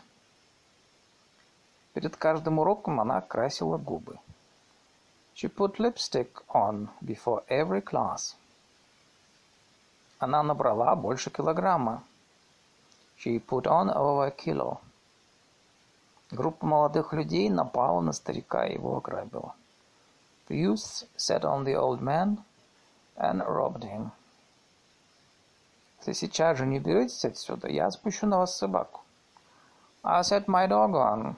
Перед каждым уроком она красила губы. She put lipstick on before every class. Она набрала больше килограмма. She put on over a kilo. Группа молодых людей напала на старика и его ограбила. The youth set on the old man and robbed him. Если сейчас же не уберетесь отсюда, я спущу на вас собаку. I'll set my dog on.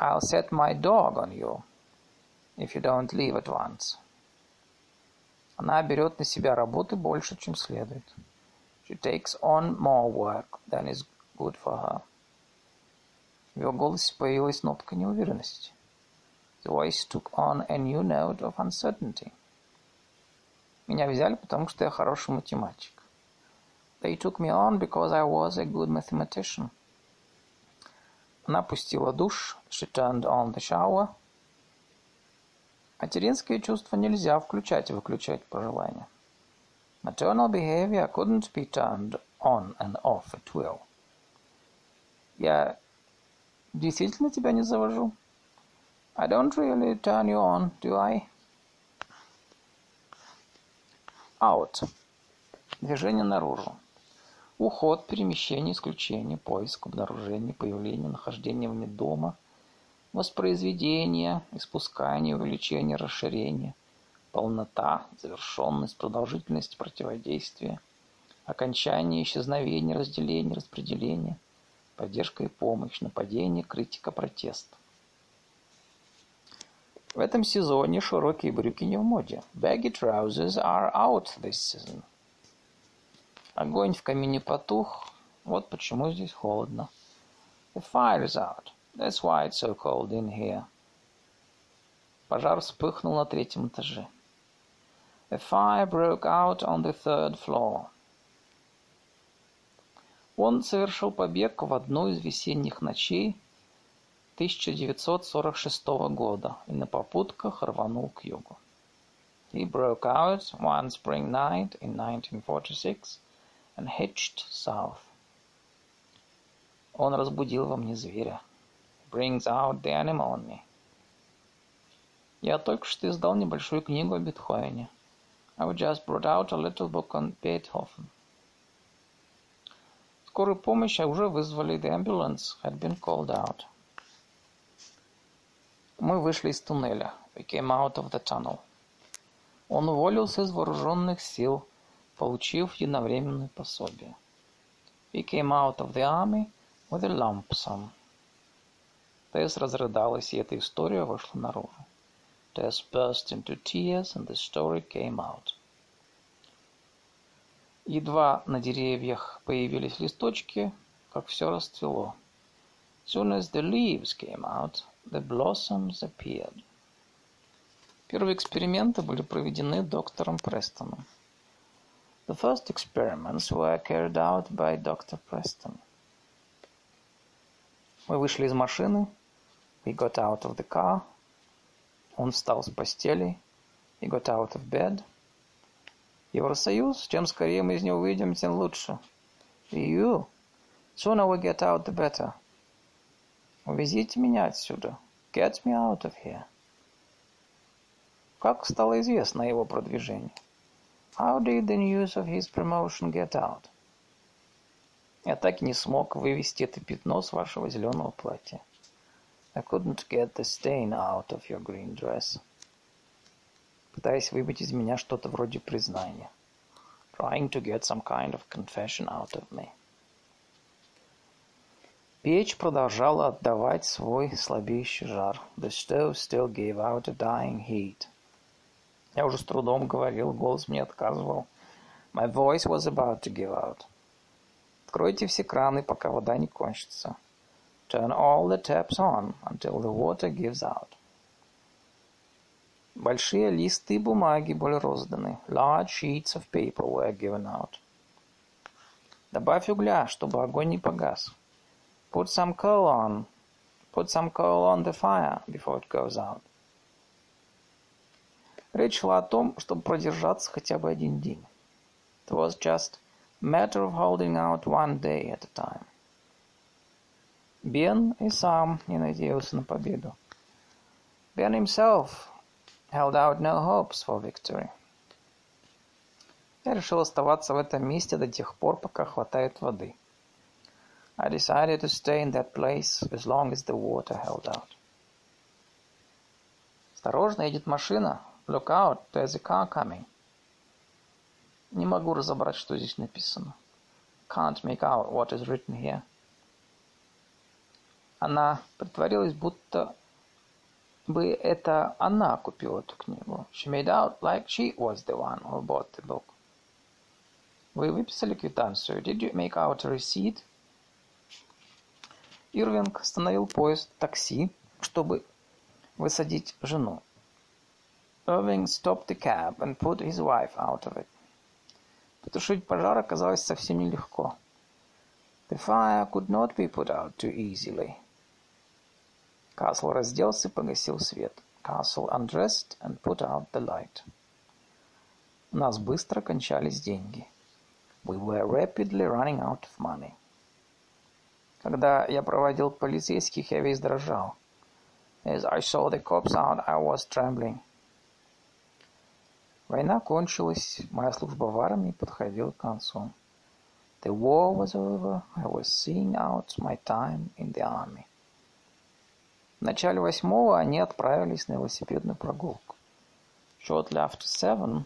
I'll set my dog on you if you don't leave at once. Она берет на себя работы больше, чем следует. She takes on more work than is good for her. В его голосе появилась нотка неуверенности. The voice took on a new note of uncertainty. Меня взяли, потому что я хороший математик. They took me on because I was a good mathematician. Она пустила душ. She turned on the shower. Материнские чувства нельзя включать и выключать по желанию. Maternal behavior couldn't be turned on and off at will. Я действительно тебя не завожу? I don't really turn you on, do I? Out. Движение наружу. Уход, перемещение, исключение, поиск, обнаружение, появление, нахождение вне дома, воспроизведение, испускание, увеличение, расширение, полнота, завершенность, продолжительность противодействия, окончание, исчезновение, разделение, распределение, поддержка и помощь, нападение, критика, протест. В этом сезоне широкие брюки не в моде. Baggy trousers are out this season. Огонь в камине потух. Вот почему здесь холодно. The fire is out. That's why it's so cold in here. Пожар вспыхнул на третьем этаже. A fire broke out on the third floor. Он совершил побег в одну из весенних ночей 1946 года и на попутках рванул к югу. He broke out one spring night in 1946 and hitched south. Он разбудил во мне зверя. Brings out the animal in me. Я только что издал небольшую книгу о Бетховене. I just brought out a little book on Beethoven. Скорую помощь уже вызвали. The ambulance had been called out. Мы вышли из туннеля. We came out of the tunnel. Он уволился из вооруженных сил, получив единовременное пособие. He came out of the army with a lump sum. Тесс разрыдалась, и эта история вышла наружу. Tess burst into tears, and the story came out. Едва на деревьях появились листочки, как все расцвело. Soon as the leaves came out, the blossoms appeared. Первые эксперименты были проведены доктором Престоном. The first experiments were carried out by Dr. Preston. Мы вышли из машины. We got out of the car. Он встал с постели. He got out of bed. Евросоюз, чем скорее мы из него выйдем, тем лучше. EU, sooner we get out, the better. Увезите меня отсюда. Get me out of here. Как стало известно о его продвижении? How did the news of his promotion get out? Я так и не смог вывести это пятно с вашего зеленого платья. I couldn't get the stain out of your green dress. Пытаясь выбить из меня что-то вроде признания. Trying to get some kind of confession out of me. Печь продолжала отдавать свой слабеющий жар. The stove still gave out a dying heat. Я уже с трудом говорил, голос мне отказывал. My voice was about to give out. Откройте все краны, пока вода не кончится. Turn all the taps on until the water gives out. Большие листы бумаги были розданы. Large sheets of paper were given out. Добавь угля, чтобы огонь не погас. Put some coal on. Put some coal on the fire before it goes out. Речь шла о том, чтобы продержаться хотя бы один день. It was just Matter of holding out one day at a time. Бен и сам не надеялся на победу. Ben himself held out no hopes for victory. Я решил оставаться в этом месте до тех пор, пока хватает воды. I decided to stay in that place as long as the water held out. Осторожно, едет машина. Look out, there's a car coming. Не могу разобрать, что здесь написано. Can't make out what is written here. Она притворилась, будто бы это она купила эту книгу. She made out like she was the one who bought the book. Вы выписали квитанцию? Did you make out a receipt? Ирвинг остановил поезд такси, чтобы высадить жену. Irving stopped the cab and put his wife out of it. Потушить пожар оказалось совсем нелегко. The fire could not be put out too easily. Касл разделся и погасил свет. Castle undressed and put out the light. У нас быстро кончались деньги. We were rapidly running out of money. Когда я проводил полицейских, я весь дрожал. As I saw the cops out, I was trembling. Война кончилась, моя служба в армии подходила к концу. The war was over, I was seeing out my time in the army. В начале восьмого они отправились на велосипедную прогулку. Shortly after seven,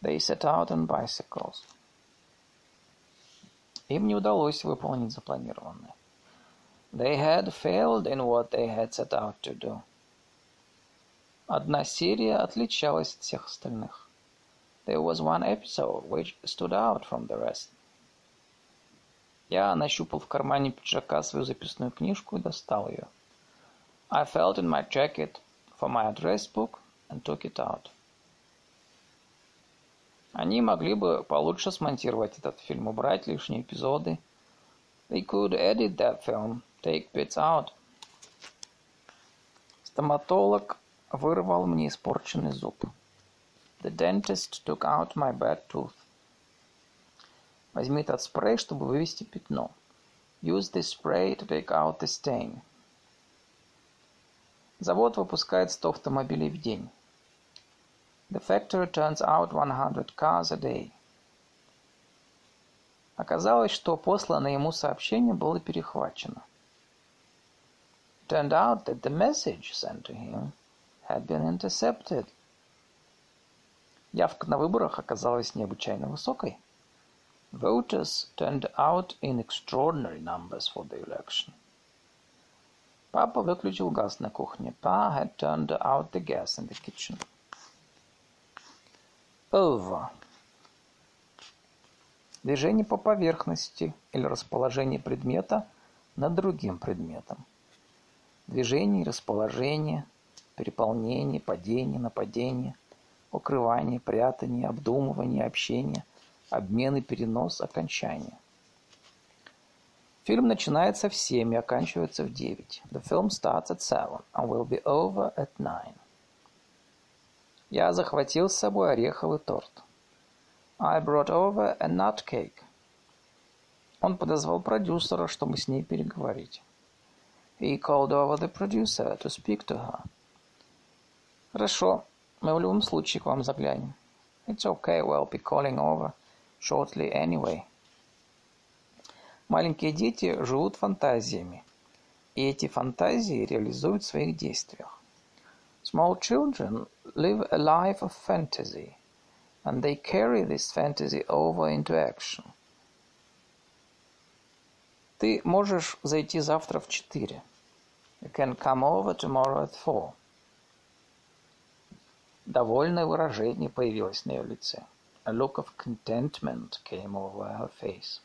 they set out on bicycles. Им не удалось выполнить запланированное. They had failed in what they had set out to do. Одна серия отличалась от всех остальных. There was one episode which stood out from the rest. Я нащупал в кармане пиджака свою записную книжку и достал ее. I felt in my jacket for my address book and took it out. Они могли бы получше смонтировать этот фильм, убрать лишние эпизоды. They could edit that film, take bits out. Стоматолог вырвал мне испорченный зуб. The dentist took out my bad tooth. Возьми этот спрей, чтобы вывести пятно. Use this spray to take out the stain. Завод выпускает 100 автомобилей в день. The factory turns out 100 cars a day. Оказалось, что посланное ему сообщение было перехвачено. Turned out that the message sent to him had been intercepted. Явка на выборах оказалась необычайно высокой. Voters turned out in extraordinary numbers for the election. Папа выключил газ на кухне. Pa had turned out the gas in the kitchen. Over. Движение по поверхности или расположение предмета над другим предметом. Движение расположение, переполнение, падение, нападение, укрывание, прятание, обдумывание, общение, обмен и перенос, окончание. Фильм начинается в семь и оканчивается в девять. The film starts at seven and will be over at nine. Я захватил с собой ореховый торт. I brought over a nut cake. Он подозвал продюсера, чтобы с ней переговорить. He called over the producer to speak to her. Хорошо, мы в любом случае к вам заглянем. It's okay, we'll be calling over shortly anyway. Маленькие дети живут фантазиями, и эти фантазии реализуют в своих действиях. Small children live a life of fantasy, and they carry this fantasy over into action. Ты можешь зайти завтра в четыре. You can come over tomorrow at four. Довольное выражение появилось на ее лице. A look of contentment came over her face.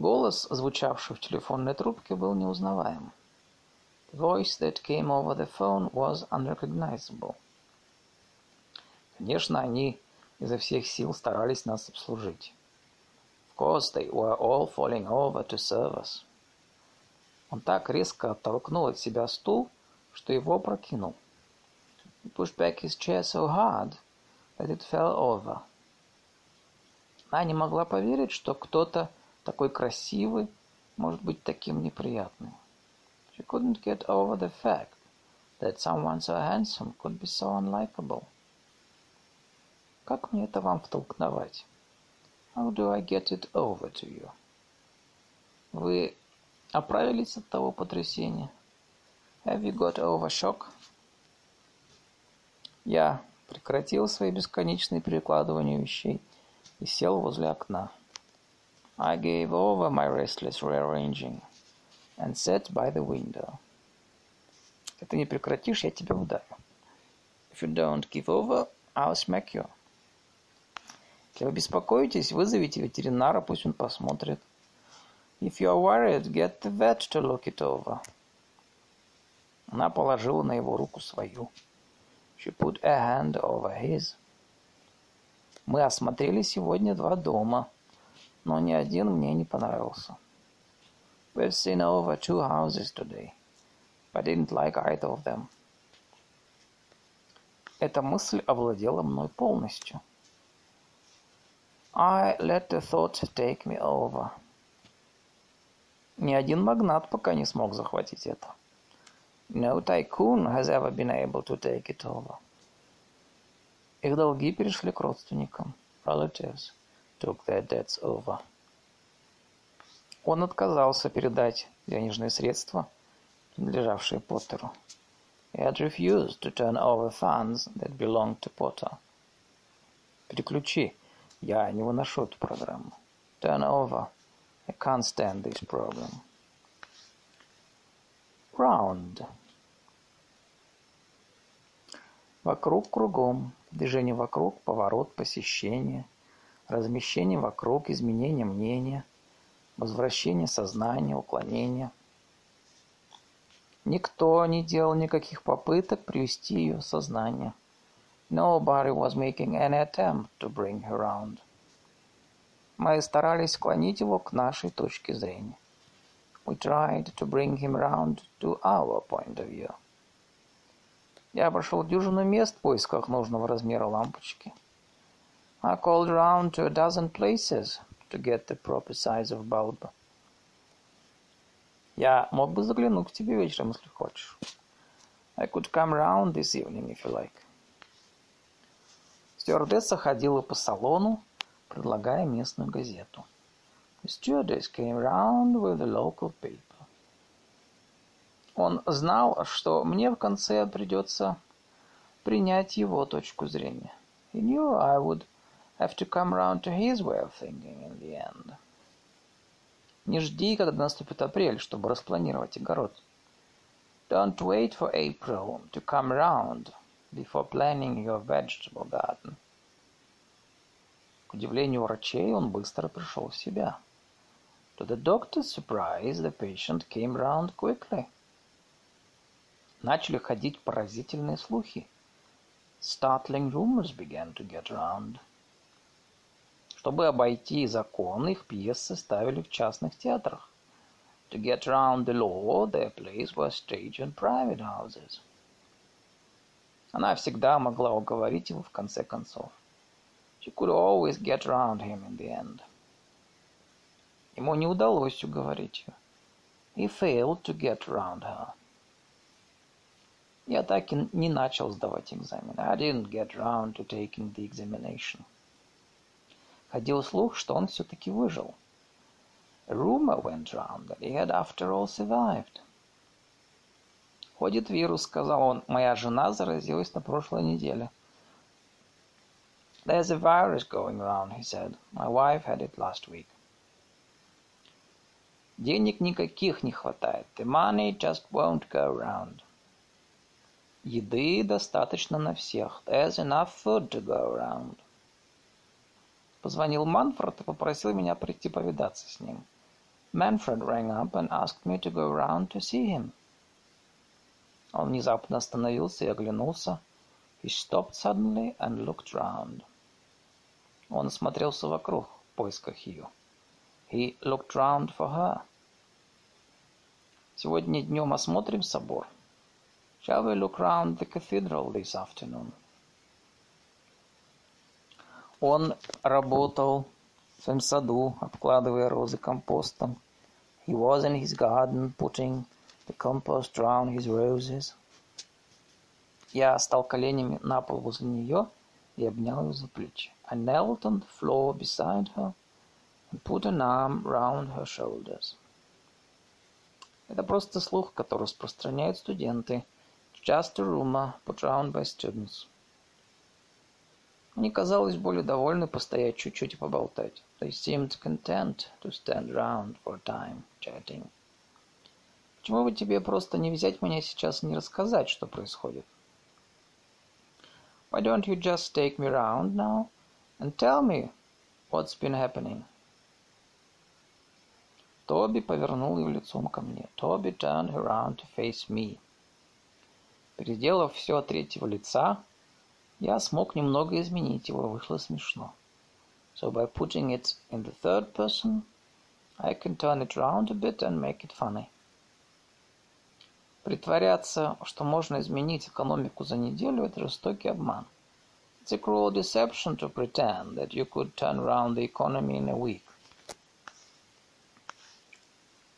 Голос, звучавший в телефонной трубке, был неузнаваем. The voice that came over the phone was unrecognizable. Конечно, они изо всех сил старались нас обслужить. Of course, they were all falling over to serve us. Он так резко оттолкнул от себя стул, что его опрокинул. He pushed back his chair so hard that it fell over. Она не могла поверить, что кто-то такой красивый может быть таким неприятным. She couldn't get over the fact that someone so handsome could be so unlikable. Как мне это вам втолкновать? How do I get it over to you? Вы оправились от того потрясения? Have you got over shock? Я прекратил свои бесконечные перекладывания вещей и сел возле окна. I gave over my restless rearranging and sat by the window. Если ты не прекратишь, я тебя ударю. If you don't give over, I'll smack you. Если вы беспокоитесь, вызовите ветеринара, пусть он посмотрит. If you are worried, get the vet to look it over. Она положила на его руку свою. She put a hand over his. Мы осмотрели сегодня два дома но ни один мне не понравился. We've seen over two houses today, but didn't like either of them. Эта мысль овладела мной полностью. I let the thought take me over. Ни один магнат пока не смог захватить это. No tycoon has ever been able to take it over. Их долги перешли к родственникам. Relatives took their debts over. Он отказался передать денежные средства, принадлежавшие Поттеру. He had refused to turn over funds that belonged to Potter. Переключи. Я не выношу эту программу. Turn over. I can't stand this program. Round. Вокруг кругом. Движение вокруг, поворот, посещение – размещение вокруг, изменение мнения, возвращение сознания, уклонение. Никто не делал никаких попыток привести ее в сознание. Nobody was making any attempt to bring her round. Мы старались склонить его к нашей точке зрения. We tried to bring him round to our point of view. Я прошел дюжину мест в поисках нужного размера лампочки. I called round to a dozen places to get the proper size of bulb. Я мог бы заглянуть к тебе вечером, если хочешь. I could come round this evening, if you like. Стюардесса ходила по салону, предлагая местную газету. The stewardess came round with the local paper. Он знал, что мне в конце придется принять его точку зрения. He knew I would have to come round to his way of thinking in the end. Не жди, когда наступит апрель, чтобы распланировать огород. Don't wait for April to come round before planning your vegetable garden. К удивлению врачей, он быстро пришел в себя. To the doctor's surprise, the patient came round quickly. Начали ходить поразительные слухи. Startling rumors began to get round. Чтобы обойти закон, их пьесы ставили в частных театрах. To get round the law, their plays were staged in private houses. Она всегда могла уговорить его в конце концов. She could always get round him in the end. Ему не удалось уговорить ее. He failed to get round her. Я так и не начал сдавать экзамен. I didn't get round to taking the examination. Ходил слух, что он все-таки выжил. Rumor went round that he had after all survived. «Ходит вирус», — сказал он. «Моя жена заразилась на прошлой неделе». «There's a virus going round», he said. «My wife had it last week». Денег никаких не хватает. The money just won't go round. Еды достаточно на всех. There's enough food to go around. Позвонил Манфред и попросил меня прийти повидаться с ним. Manfred rang up and asked me to go round to see him. Он внезапно остановился и оглянулся. He stopped suddenly and looked round. Он осмотрелся вокруг в поисках ее. He looked round for her. Сегодня днем осмотрим собор. Shall we look round the cathedral this afternoon? Он работал в своем саду, обкладывая розы компостом. He was in his garden putting the compost round his roses. Я стал коленями на пол возле нее и обнял ее за плечи. I knelt on the floor beside her and put an arm round her shoulders. Это просто слух, который распространяют студенты. Just a rumor put round by students. Мне казалось более довольны постоять чуть-чуть и поболтать. They seemed content to stand round for time, chatting. Почему бы тебе просто не взять меня сейчас и не рассказать, что происходит? Why don't you just take me round now and tell me what's been happening? Тоби повернул ее лицом ко мне. Toby turned around to face me. Переделав все от третьего лица, я смог немного изменить его, вышло смешно. So by putting it in the third person, I can turn it round a bit and make it funny. Притворяться, что можно изменить экономику за неделю – это жестокий обман. It's a cruel deception to pretend that you could turn around the economy in a week.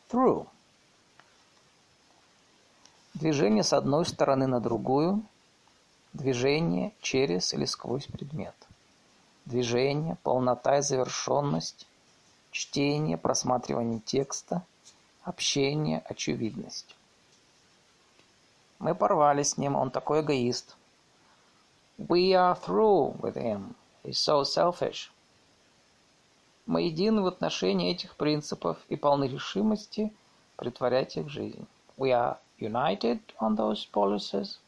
Through. Движение с одной стороны на другую. Движение через или сквозь предмет. Движение, полнота и завершенность. Чтение, просматривание текста. Общение, очевидность. Мы порвали с ним, он такой эгоист. We are through with him. He's so selfish. Мы едины в отношении этих принципов и полны решимости притворять их в жизнь. We are united on those policies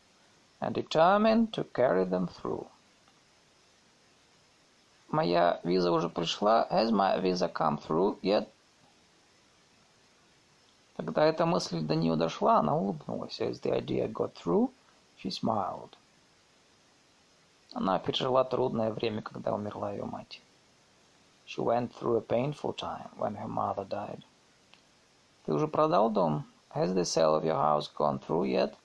and determined to carry them through. Моя виза уже пришла. Has my visa come through yet? Когда эта мысль до нее дошла, она улыбнулась. As the idea got through, she smiled. Она пережила трудное время, когда умерла ее мать. She went through a painful time when her mother died. Ты уже продал дом? Has the sale of your house gone through yet?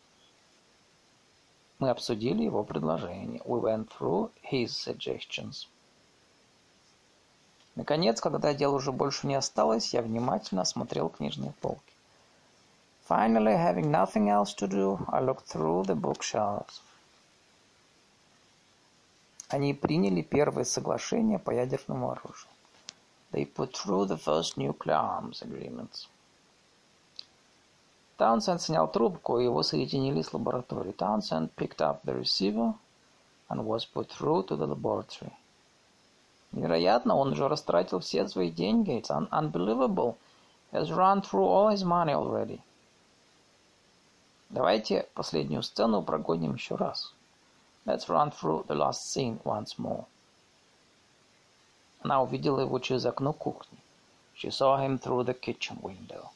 Мы обсудили его предложение. We went through his suggestions. Наконец, когда дел уже больше не осталось, я внимательно осмотрел книжные полки. Finally, having nothing else to do, I looked through the bookshelves. Они приняли первое соглашение по ядерному оружию. They put through the first nuclear arms agreements. Таунсенд снял трубку, и его соединили с лабораторией. Townsend picked up the receiver and was put through to the laboratory. Невероятно, он уже растратил все свои деньги. It's un unbelievable. He has run through all his money already. Давайте последнюю сцену прогоним еще раз. Let's run through the last scene once more. Она увидела его через окно кухни. She saw him through the kitchen window.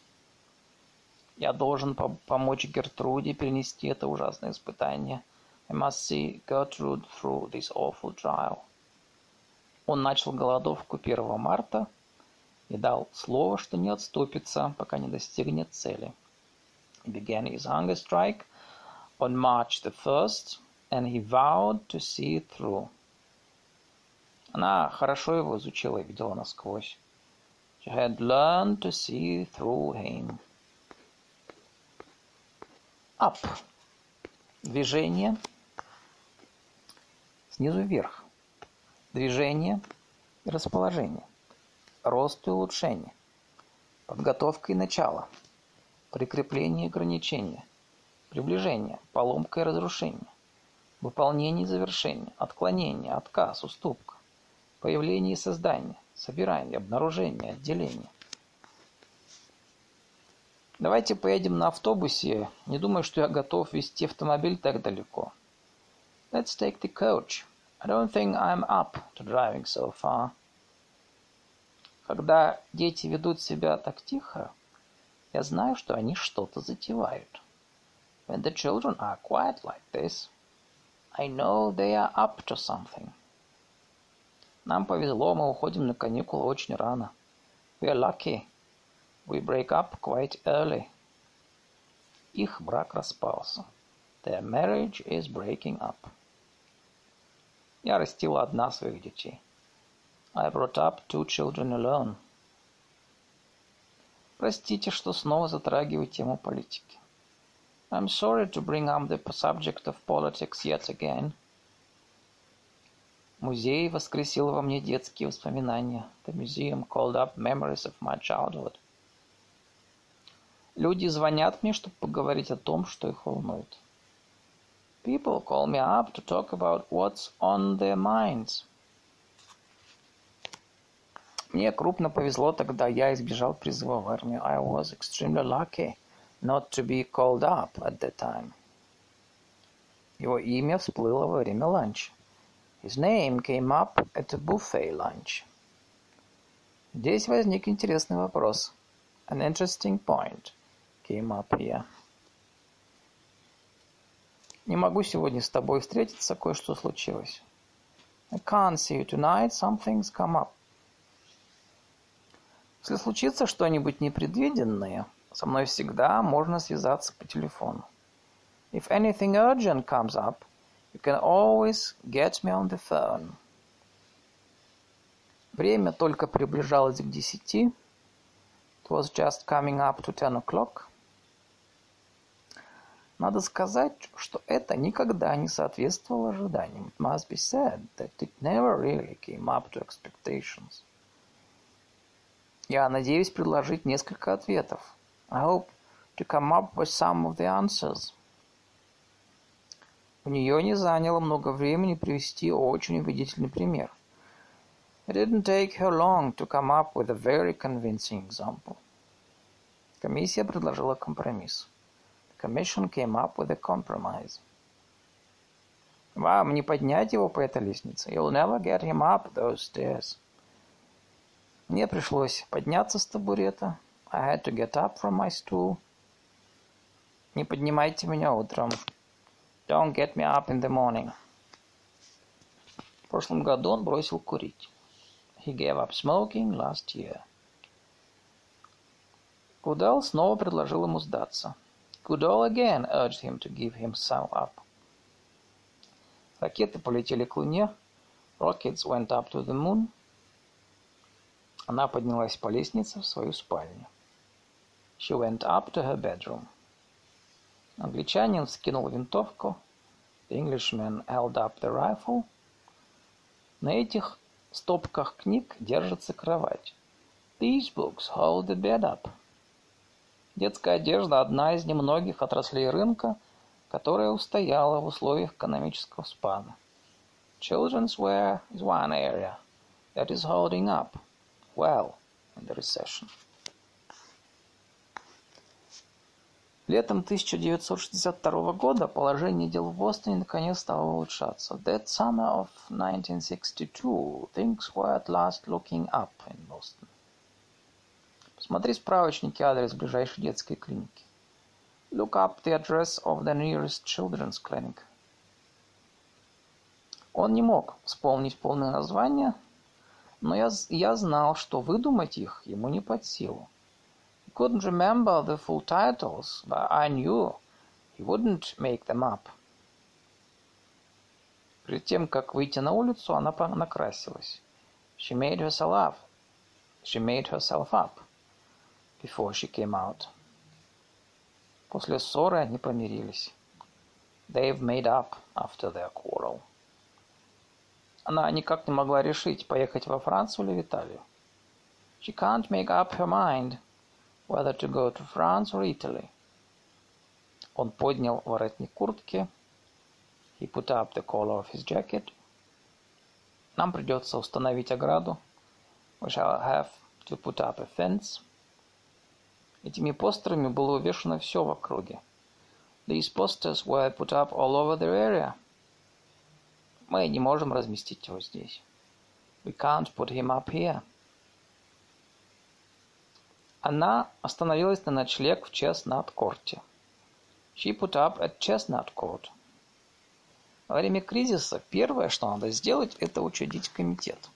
Я должен по помочь Гертруде перенести это ужасное испытание. I must see Gertrude through this awful trial. Он начал голодовку 1 марта и дал слово, что не отступится, пока не достигнет цели. He began his hunger strike on March the 1st, and he vowed to see it through. Она хорошо его изучила и видела насквозь. She had learned to see through him. Up. Движение. Снизу вверх. Движение и расположение. Рост и улучшение. подготовка и начало, прикрепление и ограничение, приближение, поломка и разрушение, выполнение и завершение, отклонение, отказ, уступка, появление и создание, собирание, обнаружение, отделение. Давайте поедем на автобусе. Не думаю, что я готов вести автомобиль так далеко. Let's take the coach. I don't think I'm up to driving so far. Когда дети ведут себя так тихо, я знаю, что они что-то затевают. When the children are quiet like this, I know they are up to something. Нам повезло, мы уходим на каникулы очень рано. We are lucky. We break up quite early. Их брак распался. Their marriage is breaking up. Я растила одна своих детей. I brought up two children alone. Простите, что снова затрагиваю тему политики. I'm sorry to bring up the subject of politics yet again. Музей воскресил во мне детские воспоминания. The museum called up memories of my childhood. Люди звонят мне, чтобы поговорить о том, что их волнует. People call me up to talk about what's on their minds. Мне крупно повезло тогда, я избежал призыва в армию. I was extremely lucky not to be called up at that time. Его имя всплыло во время ланча. His name came up at a buffet lunch. Здесь возник интересный вопрос. An interesting point came up here. Не могу сегодня с тобой встретиться, кое-что случилось. I can't see you tonight, something's come up. Если случится что-нибудь непредвиденное, со мной всегда можно связаться по телефону. If anything urgent comes up, you can always get me on the phone. Время только приближалось к десяти. It was just coming up to ten o'clock. Надо сказать, что это никогда не соответствовало ожиданиям. It must be said that it never really came up to expectations. Я надеюсь предложить несколько ответов. I hope to come up with some of the answers. У нее не заняло много времени привести очень убедительный пример. It didn't take her long to come up with a very convincing example. Комиссия предложила компромисс. Commission came up with a compromise. Вам не поднять его по этой лестнице. You'll never get him up those stairs. Мне пришлось подняться с табурета. I had to get up from my stool. Не поднимайте меня утром. Don't get me up in the morning. В прошлом году он бросил курить. He gave up smoking last year. Кудал снова предложил ему сдаться. Goodall again urged him to give himself up. Ракеты полетели к Луне. Rockets went up to the moon. Она поднялась по лестнице в свою спальню. She went up to her bedroom. Англичанин вскинул винтовку. The Englishman held up the rifle. На этих стопках книг держится кровать. These books hold the bed up. Детская одежда – одна из немногих отраслей рынка, которая устояла в условиях экономического спада. Children's wear is one area that is holding up well in the recession. Летом 1962 года положение дел в Бостоне наконец стало улучшаться. That summer of 1962, things were at last looking up in Boston. Посмотри справочники адрес ближайшей детской клиники. Look up the address of the nearest children's clinic. Он не мог вспомнить полное название, но я, я знал, что выдумать их ему не под силу. He couldn't remember the full titles, but I knew he wouldn't make them up. Перед тем, как выйти на улицу, она накрасилась. She made herself up. She made herself up before she came out. После ссоры они помирились. They've made up after their quarrel. Она никак не могла решить, поехать во Францию или в Италию. She can't make up her mind whether to go to France or Italy. Он поднял воротник куртки. He put up the collar of his jacket. Нам придется установить ограду. We shall have to put up a fence. Этими постерами было увешано все в округе. These posters were put up all over the area. Мы не можем разместить его здесь. We can't put him up here. Она остановилась на ночлег в Честнат-корте. She put up at Chestnut Court. Во время кризиса первое, что надо сделать, это учредить комитет.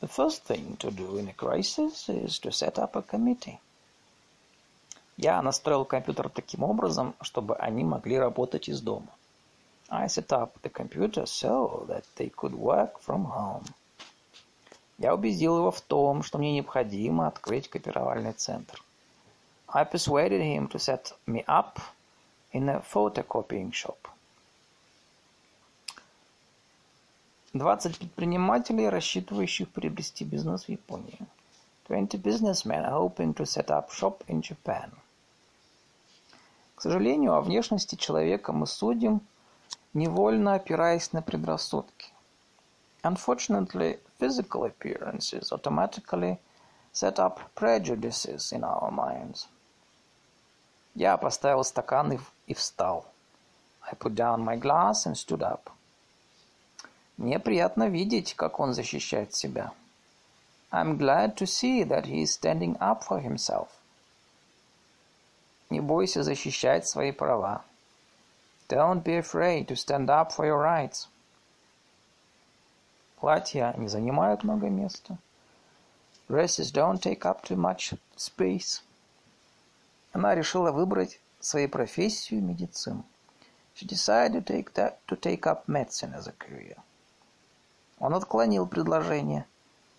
The first thing to do in a crisis is to set up a committee. Я настроил компьютер таким образом, чтобы они могли работать из дома. I set up the computer so that they could work from home. Я убедил его в том, что мне необходимо открыть копировальный центр. I persuaded him to set me up in a photocopying shop. 20 предпринимателей, рассчитывающих приобрести бизнес в Японии. 20 businessmen hoping to set up shop in Japan. К сожалению, о внешности человека мы судим, невольно опираясь на предрассудки. Unfortunately, physical appearances automatically set up prejudices in our minds. Я поставил стакан и встал. I put down my glass and stood up. Мне приятно видеть, как он защищает себя. I'm glad to see that he is standing up for himself. Не бойся защищать свои права. Don't be afraid to stand up for your rights. Платья не занимают много места. Dresses don't take up too much space. Она решила выбрать своей профессию медицину. She decided to take, that, to take up medicine as a career. Он отклонил предложение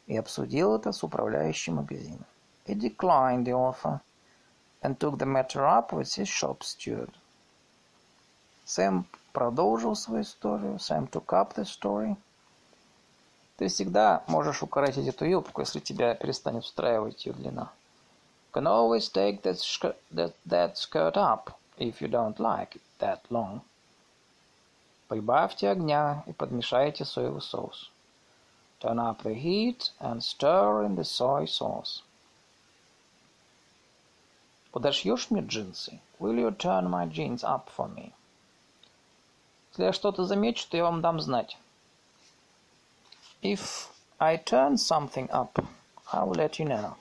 и обсудил это с управляющим магазином. He declined the offer and took the matter up with his shop steward. Сэм продолжил свою историю. Сэм took up the story. Ты всегда можешь укоротить эту юбку, если тебя перестанет устраивать ее длина. You can always take that, sk that, that skirt up if you don't like it that long. Прибавьте огня и подмешайте соевый соус. Turn up the heat and stir in the soy sauce. Подошьешь мне джинсы? Will you turn my jeans up for me? Если я что-то замечу, то я вам дам знать. If I turn something up, I will let you know.